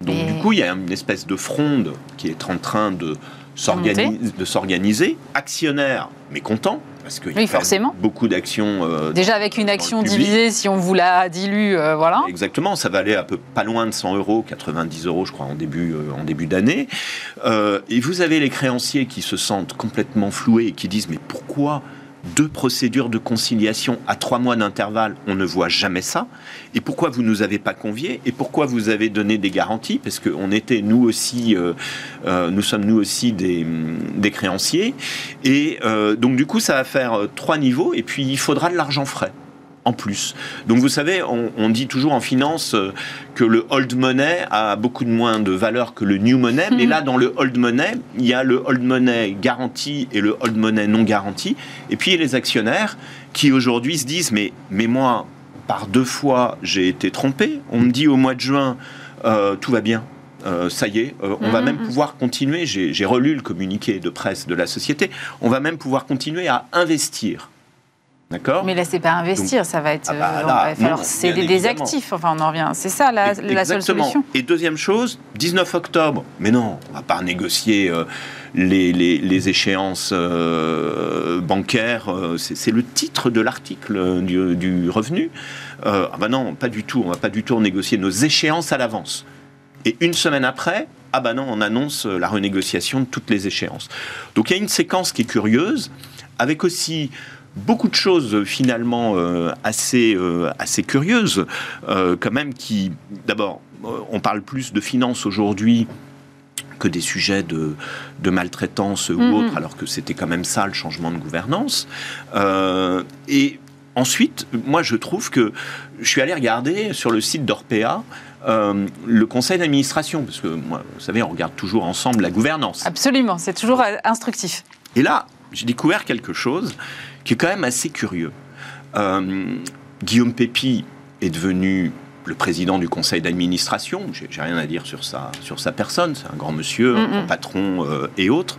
Donc, du coup, il y a une espèce de fronde qui est en train de s'organiser. Actionnaires mécontents, parce qu'il oui, forcément. beaucoup d'actions. Euh, Déjà avec une action divisée, si on vous la dilue, euh, voilà. Exactement, ça va aller à peu pas loin de 100 euros, 90 euros, je crois, en début, euh, en début d'année. et vous avez les créanciers qui se sentent complètement floués et qui disent mais pourquoi deux procédures de conciliation à trois mois d'intervalle, on ne voit jamais ça. Et pourquoi vous nous avez pas conviés Et pourquoi vous avez donné des garanties? Parce qu'on était nous aussi, euh, euh, nous sommes nous aussi des, des créanciers. Et euh, donc du coup, ça va faire trois niveaux. Et puis il faudra de l'argent frais en plus. Donc vous savez, on, dit toujours en finance euh, que le old money a beaucoup de moins de valeur que le new money, mais mhm. là dans le old money, il y a le old money garanti et le old money non garanti, et puis les actionnaires qui aujourd'hui se disent mais, mais moi, par deux fois, j'ai été trompé, on me dit au mois de juin, euh, tout va bien, euh, ça y est, on va mhm, même pouvoir continuer, j'ai relu le communiqué de presse de la société, on va même pouvoir continuer à investir D'accord Mais là, c'est pas investir, ça va être. Ah bah euh, va falloir céder des actifs. Enfin, on en revient. C'est ça la, la, seule solution. Et deuxième chose, 19 octobre. Mais non, on va pas négocier euh, les, les, échéances euh, bancaires. c'est le titre de l'article du, du, revenu. ah bah non, pas du tout. On va pas du tout négocier nos échéances à l'avance. Et une semaine après, ah bah non, on annonce la renégociation de toutes les échéances. Donc il y a une séquence qui est curieuse, avec aussi beaucoup de choses finalement euh, assez, euh, assez curieuses, euh, quand même, qui, d'abord, on parle plus de finances aujourd'hui que des sujets de, de maltraitance ou mm-hmm. autres, alors que c'était quand même ça le changement de gouvernance. et ensuite, moi je trouve que je suis allé regarder sur le site d'Orpea le conseil d'administration, parce que moi, vous savez, on regarde toujours ensemble la gouvernance. Absolument, c'est toujours instructif. Et là, j'ai découvert quelque chose qui est quand même assez curieux. Euh, Guillaume Pépi est devenu le président du conseil d'administration. J'ai rien à dire sur sa, sur sa personne. C'est un grand monsieur, un patron euh, et autres.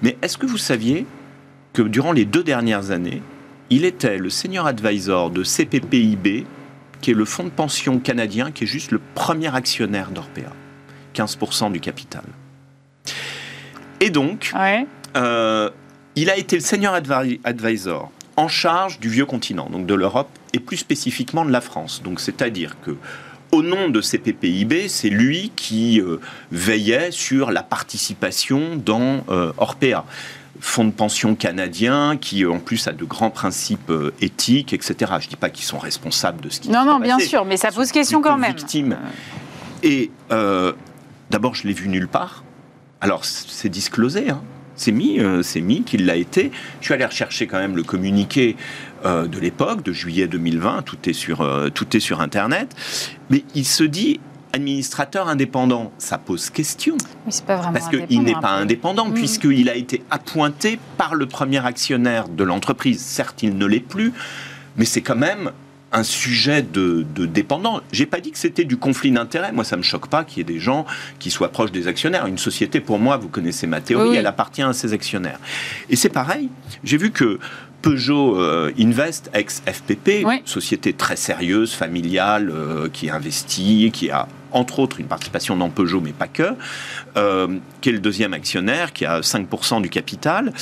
Mais est-ce que vous saviez que durant les deux dernières années, il était le senior advisor de CPPIB, qui est le fonds de pension canadien, qui est juste le premier actionnaire d'Orpea, 15% du capital. Et donc, euh, il a été le senior advisor en charge du vieux continent, donc de l'Europe et plus spécifiquement de la France. Donc c'est-à-dire que au nom de CPPIB, c'est lui qui euh, veillait sur la participation dans euh, Orpea fonds de pension canadien qui en plus a de grands principes euh, éthiques, etc. Je ne dis pas qu'ils sont responsables de ce qui Non, non, bien sûr, mais ça pose question quand même. Victimes. Et d'abord, je l'ai vu nulle part. Alors, c'est disclosé, hein c'est mis, euh, c'est mis qu'il l'a été. Je suis allé rechercher quand même le communiqué euh, de l'époque, de juillet 2020, tout est, sur, euh, tout est sur Internet. Mais il se dit administrateur indépendant, ça pose question. Oui, pas vraiment Parce qu'il n'est pas indépendant, mm. puisqu'il a été appointé par le premier actionnaire de l'entreprise. Certes, il ne l'est plus, mais c'est quand même un sujet de, de dépendant. J'ai pas dit que c'était du conflit d'intérêts. Moi, ça me choque pas qu'il y ait des gens qui soient proches des actionnaires. Une société, pour moi, vous connaissez ma théorie, elle appartient à ses actionnaires. Et c'est pareil. J'ai vu que Peugeot euh, Invest, ex-FPP, société très sérieuse, familiale, euh, qui investit, qui a entre autres une participation dans Peugeot, mais pas que, euh, qui est le deuxième actionnaire, qui a 5% du capital.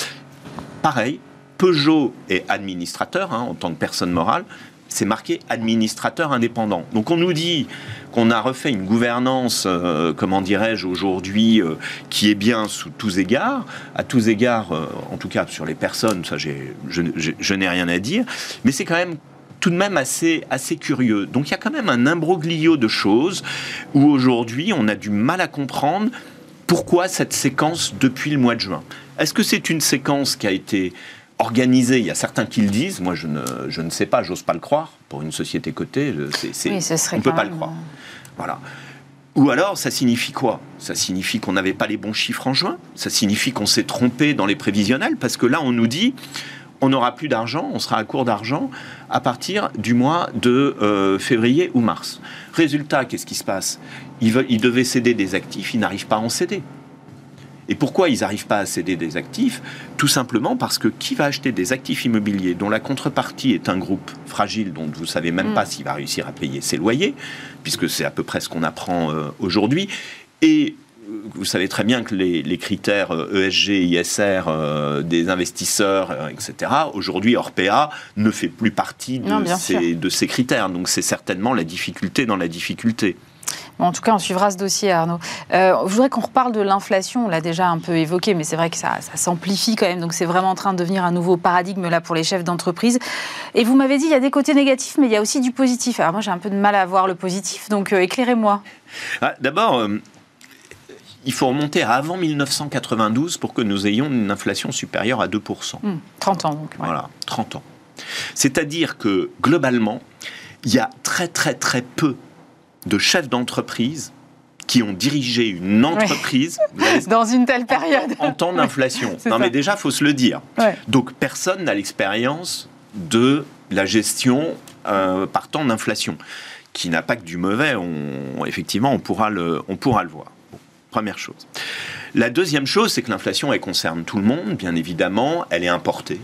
Pareil, Peugeot est administrateur hein, en tant que personne morale, c'est marqué administrateur indépendant. Donc on nous dit qu'on a refait une gouvernance, euh, comment dirais-je, aujourd'hui, euh, qui est bien sous tous égards, à tous égards, euh, en tout cas sur les personnes, ça je, je n'ai rien à dire, mais c'est quand même tout de même assez, assez curieux. Donc il y a quand même un imbroglio de choses où aujourd'hui on a du mal à comprendre pourquoi cette séquence depuis le mois de juin. Est-ce que c'est une séquence qui a été organisé, il y a certains qui le disent, moi je ne, je ne sais pas, j'ose pas le croire, pour une société cotée, c'est, on ne peut pas le croire. Euh, voilà. Ou alors, ça signifie quoi? Ça signifie qu'on n'avait pas les bons chiffres en juin Ça signifie qu'on s'est trompé dans les prévisionnels Parce que là, on nous dit, on n'aura plus d'argent, on sera à court d'argent à partir du mois de euh, février ou mars. Résultat, qu'est-ce qui se passe? Ils, ils devaient céder des actifs, ils n'arrivent pas à en céder. Et pourquoi ils n'arrivent pas à céder des actifs Tout simplement parce que qui va acheter des actifs immobiliers dont la contrepartie est un groupe fragile dont vous ne savez même mm. pas s'il va réussir à payer ses loyers, puisque c'est à peu près ce qu'on apprend euh, aujourd'hui, et euh, vous savez très bien que les, critères ESG, euh, e ISR des investisseurs, etc., aujourd'hui, Orpea ne fait plus partie de ces critères. Donc c'est certainement la difficulté dans la difficulté en tout cas, on suivra ce dossier, Arnaud. Euh, je voudrais qu'on reparle de l'inflation. On l'a déjà un peu évoqué, mais c'est vrai que ça, s'amplifie quand même. Donc, c'est vraiment en train de devenir un nouveau paradigme là pour les chefs d'entreprise. Et vous m'avez dit, il y a des côtés négatifs, mais il y a aussi du positif. Alors, moi, j'ai un peu de mal à voir le positif. Donc, euh, éclairez-moi. Ah, d'abord, euh, il faut remonter à avant 1992 pour que nous ayons une inflation supérieure à 2%. 30 hmm, ans, donc. Voilà, 30 ans. C'est-à-dire que, globalement, il y a très, très, très peu de chefs d'entreprise qui ont dirigé une entreprise dans une telle période en, temps d'inflation. non, mais déjà, faut se le dire. Donc, personne n'a l'expérience de la gestion euh, par temps d'inflation, qui n'a pas que du mauvais. On, effectivement, on pourra le, on pourra le voir. première chose. La deuxième chose, c'est que l'inflation, elle concerne tout le monde, bien évidemment. Elle est importée.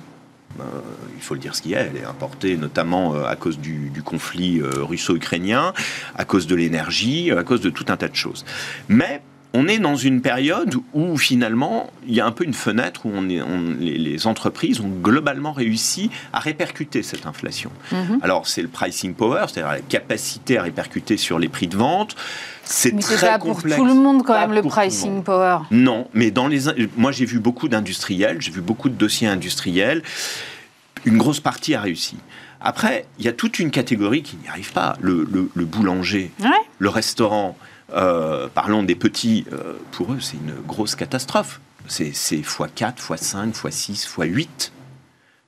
Euh, il faut le dire ce qu'il y a, elle est importée notamment euh, à cause du, conflit euh, russo-ukrainien, à cause de l'énergie, à cause de tout un tas de choses. Mais on est dans une période où finalement il y a un peu une fenêtre où on est, les, entreprises ont globalement réussi à répercuter cette inflation. Mhm. Alors c'est le pricing power, c'est-à-dire la capacité à répercuter sur les prix de vente. C'est très pas pour tout le monde quand même le pricing power. Non, mais dans les, moi j'ai vu beaucoup d'industriels, j'ai vu beaucoup de dossiers industriels. Une grosse partie a réussi. Après, il y a toute une catégorie qui n'y arrive pas. Le, boulanger, le restaurant, euh, parlons des petits, euh, pour eux, c'est une grosse catastrophe. C'est x4, x5, x6, x8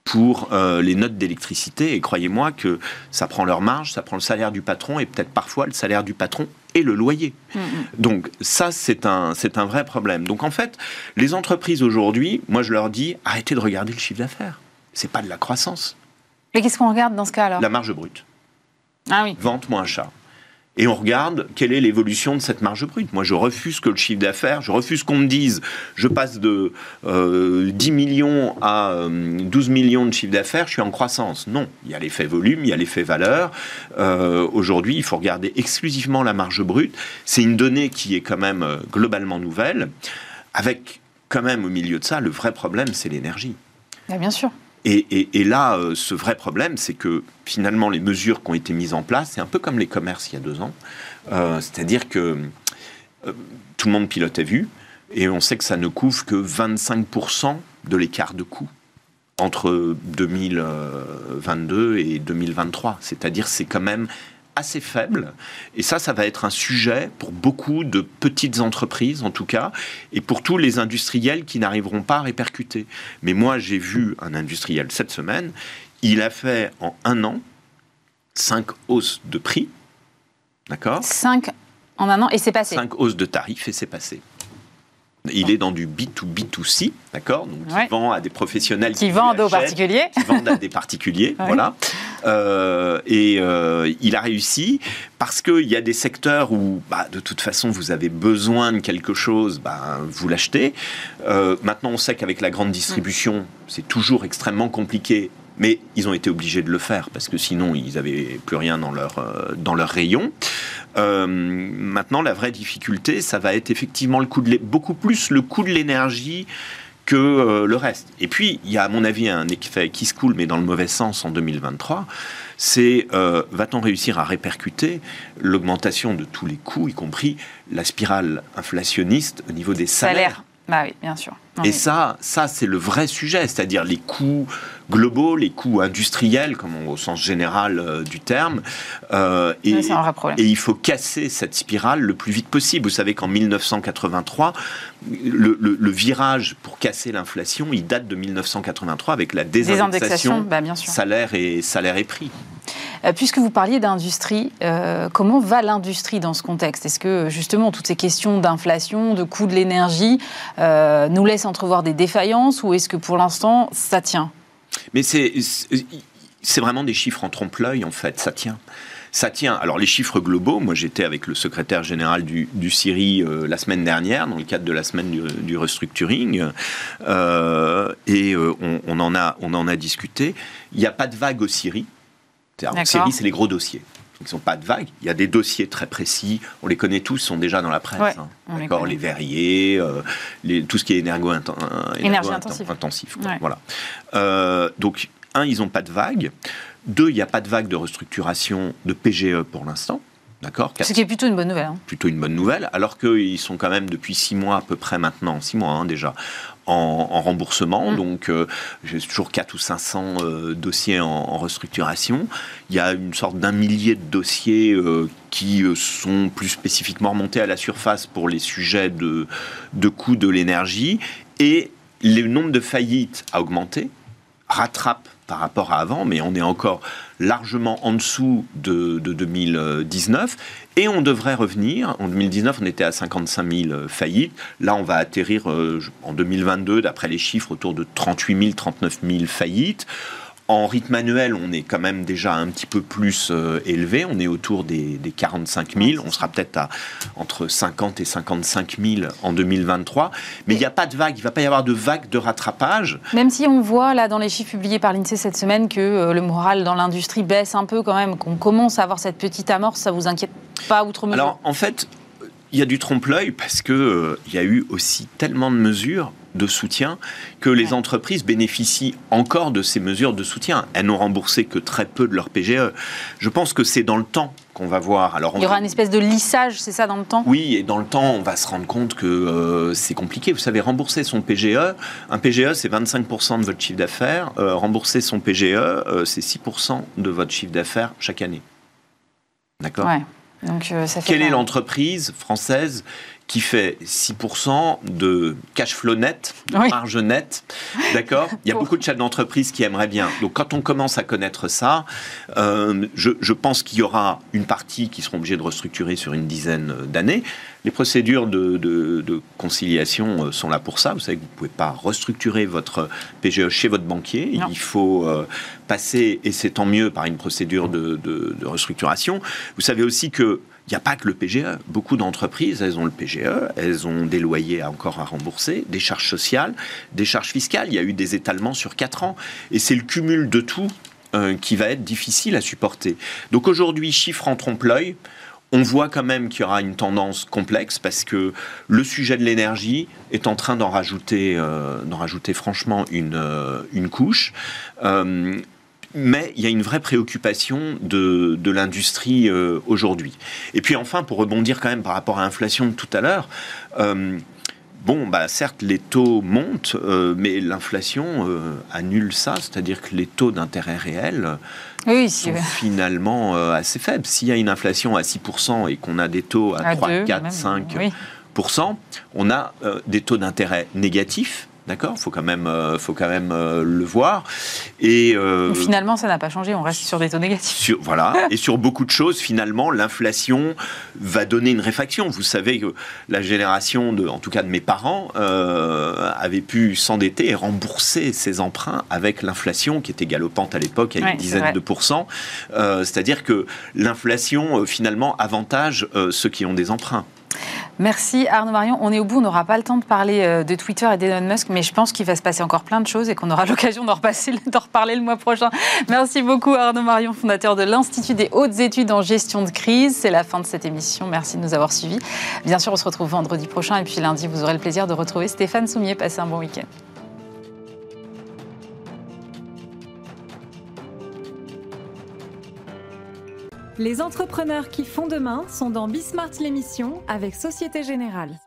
pour euh, les notes d'électricité. Et croyez-moi que ça prend leur marge, ça prend le salaire du patron et peut-être parfois le salaire du patron et le loyer. Mm, mm. Donc ça, c'est un, c'est un vrai problème. Donc en fait, les entreprises aujourd'hui, moi je leur dis, arrêtez de regarder le chiffre d'affaires. C'est pas de la croissance. Mais qu'est-ce qu'on regarde dans ce cas alors La marge brute. Ah oui. Vente moins achat et on regarde quelle est l'évolution de cette marge brute. Moi, je refuse que le chiffre d'affaires, je refuse qu'on me dise, je passe de 10 euh, millions à 12 euh, millions de chiffre d'affaires, je suis en croissance. Non, il y a l'effet volume, il y a l'effet valeur. Euh, aujourd'hui, il faut regarder exclusivement la marge brute. C'est une donnée qui est quand même globalement nouvelle, avec quand même au milieu de ça, le vrai problème, c'est l'énergie. Bien sûr. Et, là, euh, ce vrai problème, c'est que finalement, les mesures qui ont été mises en place, c'est un peu comme les commerces il y a deux ans. Euh, c'est-à-dire que euh, tout le monde pilote à vue, et on sait que ça ne couvre que 25% de l'écart de coût entre 2022 et 2023. C'est-à-dire c'est quand même assez faible. Et ça, ça va être un sujet pour beaucoup de petites entreprises, en tout cas, et pour tous les industriels qui n'arriveront pas à répercuter. Mais moi, j'ai vu un industriel cette semaine, il a fait en un an cinq hausses de prix. D'accord? Cinq en un an, et c'est passé. Cinq hausses de tarifs, et c'est passé. Il est dans du B2B2C, d'accord Donc, qui vend à des professionnels qui, vendent aux particuliers. Qui vendent à des particuliers, [LAUGHS] voilà. Euh, et euh, il a réussi parce qu'il y a des secteurs où, bah, de toute façon, vous avez besoin de quelque chose, bah, vous l'achetez. Euh, maintenant, on sait qu'avec la grande distribution, c'est toujours extrêmement compliqué mais ils ont été obligés de le faire parce que sinon ils n'avaient plus rien dans leur, dans leur rayon. Euh, maintenant, la vraie difficulté, ça va être effectivement le coût de beaucoup plus le coût de l'énergie que euh, le reste. Et puis, il y a à mon avis un effet qui se coule, mais dans le mauvais sens en 2023, c'est euh, va-t-on réussir à répercuter l'augmentation de tous les coûts, y compris la spirale inflationniste au niveau des salaires? Bah oui, bien sûr. et ça, ça c'est le vrai sujet, c'est-à-dire les coûts globaux, les coûts industriels, comme au sens général euh, du terme. Euh, et, et, il faut casser cette spirale le plus vite possible. Vous savez qu'en 1983, le, virage pour casser l'inflation, il date de 1983 avec la désindexation, bah, salaire et salaire et prix. Euh, puisque vous parliez d'industrie, euh, comment va l'industrie dans ce contexte? Est-ce que justement toutes ces questions d'inflation, de coût de l'énergie euh, nous laissent entrevoir des défaillances ou est-ce que pour l'instant ça tient? Mais c'est vraiment des chiffres en trompe-l'œil en fait, ça tient ça tient. Alors les chiffres globaux, moi j'étais avec le secrétaire général du, du CIRI euh, la semaine dernière, dans le cadre de la semaine du, restructuring, euh, et euh, on, en a, on en a discuté. Il n'y a pas de vague au CIRI. Au CIRI, c'est les gros dossiers. Ils ne sont pas de vague. Il y a des dossiers très précis. On les connaît tous, sont déjà dans la presse. Hein. D'accord, les, verriers, les, tout ce qui est énergo, énergie intensif. intensif Voilà. donc, un, ils n'ont pas de vague. Deux, il n'y a pas de vague de restructuration de PGE pour l'instant. D'accord? Ce qui est plutôt une bonne nouvelle. Hein. Plutôt une bonne nouvelle, alors qu'ils sont quand même depuis six mois à peu près maintenant, six mois hein, déjà, en, remboursement. Mm. Donc, euh, j'ai toujours 4 ou 500 euh, dossiers en, restructuration. Il y a une sorte d'un millier de dossiers euh, qui sont plus spécifiquement remontés à la surface pour les sujets de, de coût de l'énergie. Et le nombre de faillites a augmenté, rattrape par rapport à avant, mais on est encore largement en dessous de, 2019. Et on devrait revenir. En 2019, on était à 55 000 faillites. Là, on va atterrir euh, en 2022, d'après les chiffres, autour de 38 000, 39 000 faillites. En rythme annuel, on est quand même déjà un petit peu plus euh, élevé. On est autour des, 45 000. On sera peut-être à entre 50 et 55 000 en 2023. Mais il n'y a pas de vague. Il ne va pas y avoir de vague de rattrapage. Même si on voit là dans les chiffres publiés par l'INSEE cette semaine que euh, le moral dans l'industrie baisse un peu quand même, qu'on commence à avoir cette petite amorce, ça vous inquiète pas outre mesure? Alors en fait, il y a du trompe-l'œil parce que euh, il y a eu aussi tellement de mesures de soutien que les entreprises bénéficient encore de ces mesures de soutien. Elles n'ont remboursé que très peu de leur PGE. Je pense que c'est dans le temps qu'on va voir. Alors, Il y aura une espèce de lissage, c'est ça, dans le temps? Oui, et dans le temps, on va se rendre compte que euh, c'est compliqué. Vous savez, rembourser son PGE, un PGE, c'est 25% de votre chiffre d'affaires. Euh, rembourser son PGE, euh, c'est 6% de votre chiffre d'affaires chaque année. D'accord? Ouais. Donc, ça fait Quelle est l'entreprise française qui fait 6% de cash flow net, marge nette. D'accord? Il y a beaucoup de chefs d'entreprise qui aimeraient bien. Donc quand on commence à connaître ça, euh, je, pense qu'il y aura une partie qui seront obligés de restructurer sur une dizaine d'années. Les procédures de, conciliation euh, sont là pour ça. Vous savez que vous ne pouvez pas restructurer votre PGE chez votre banquier. Il faut euh, passer, et c'est tant mieux, par une procédure de, de restructuration. Vous savez aussi que il n'y a pas que le PGE. Beaucoup d'entreprises, elles ont le PGE, elles ont des loyers encore à rembourser, des charges sociales, des charges fiscales. Il y a eu des étalements sur 4 ans. Et c'est le cumul de tout euh, qui va être difficile à supporter. Donc aujourd'hui, chiffre en trompe-l'œil. On voit quand même qu'il y aura une tendance complexe parce que le sujet de l'énergie est en train d'en rajouter, euh, d'en rajouter franchement une, euh, une couche mais il y a une vraie préoccupation de, de l'industrie euh, aujourd'hui. Et puis enfin, pour rebondir quand même par rapport à l'inflation de tout à l'heure, euh, bon, bah, certes, les taux montent, euh, mais l'inflation annule ça, c'est-à-dire que les taux d'intérêt réels sont finalement assez faibles. S'il y a une inflation à 6% et qu'on a des taux à, 3, 4, 5%, on a des taux d'intérêt négatifs D'accord Faut quand même, euh, faut quand même euh, le voir. Et euh, finalement, ça n'a pas changé. On reste sur des taux négatifs. voilà. [LAUGHS] et sur beaucoup de choses, finalement, l'inflation va donner une réfaction. Vous savez que la génération, de, en tout cas de mes parents, avait pu s'endetter et rembourser ses emprunts avec l'inflation qui était galopante à l'époque à une dizaine de pourcents. C'est-à-dire que l'inflation, finalement, avantage ceux qui ont des emprunts. Merci Arnaud Marion. On est au bout, on n'aura pas le temps de parler euh, de Twitter et d'Elon Musk, mais je pense qu'il va se passer encore plein de choses et qu'on aura [LAUGHS] l'occasion d'en, reparler le mois prochain. Merci beaucoup Arnaud Marion, fondateur de l'Institut des hautes études en gestion de crise. C'est la fin de cette émission. Merci de nous avoir suivis. Bien sûr, on se retrouve vendredi prochain et puis lundi, vous aurez le plaisir de retrouver Stéphane Soumier. Passez un bon week-end. Les entrepreneurs qui font demain sont dans Bismart l'émission avec Société Générale.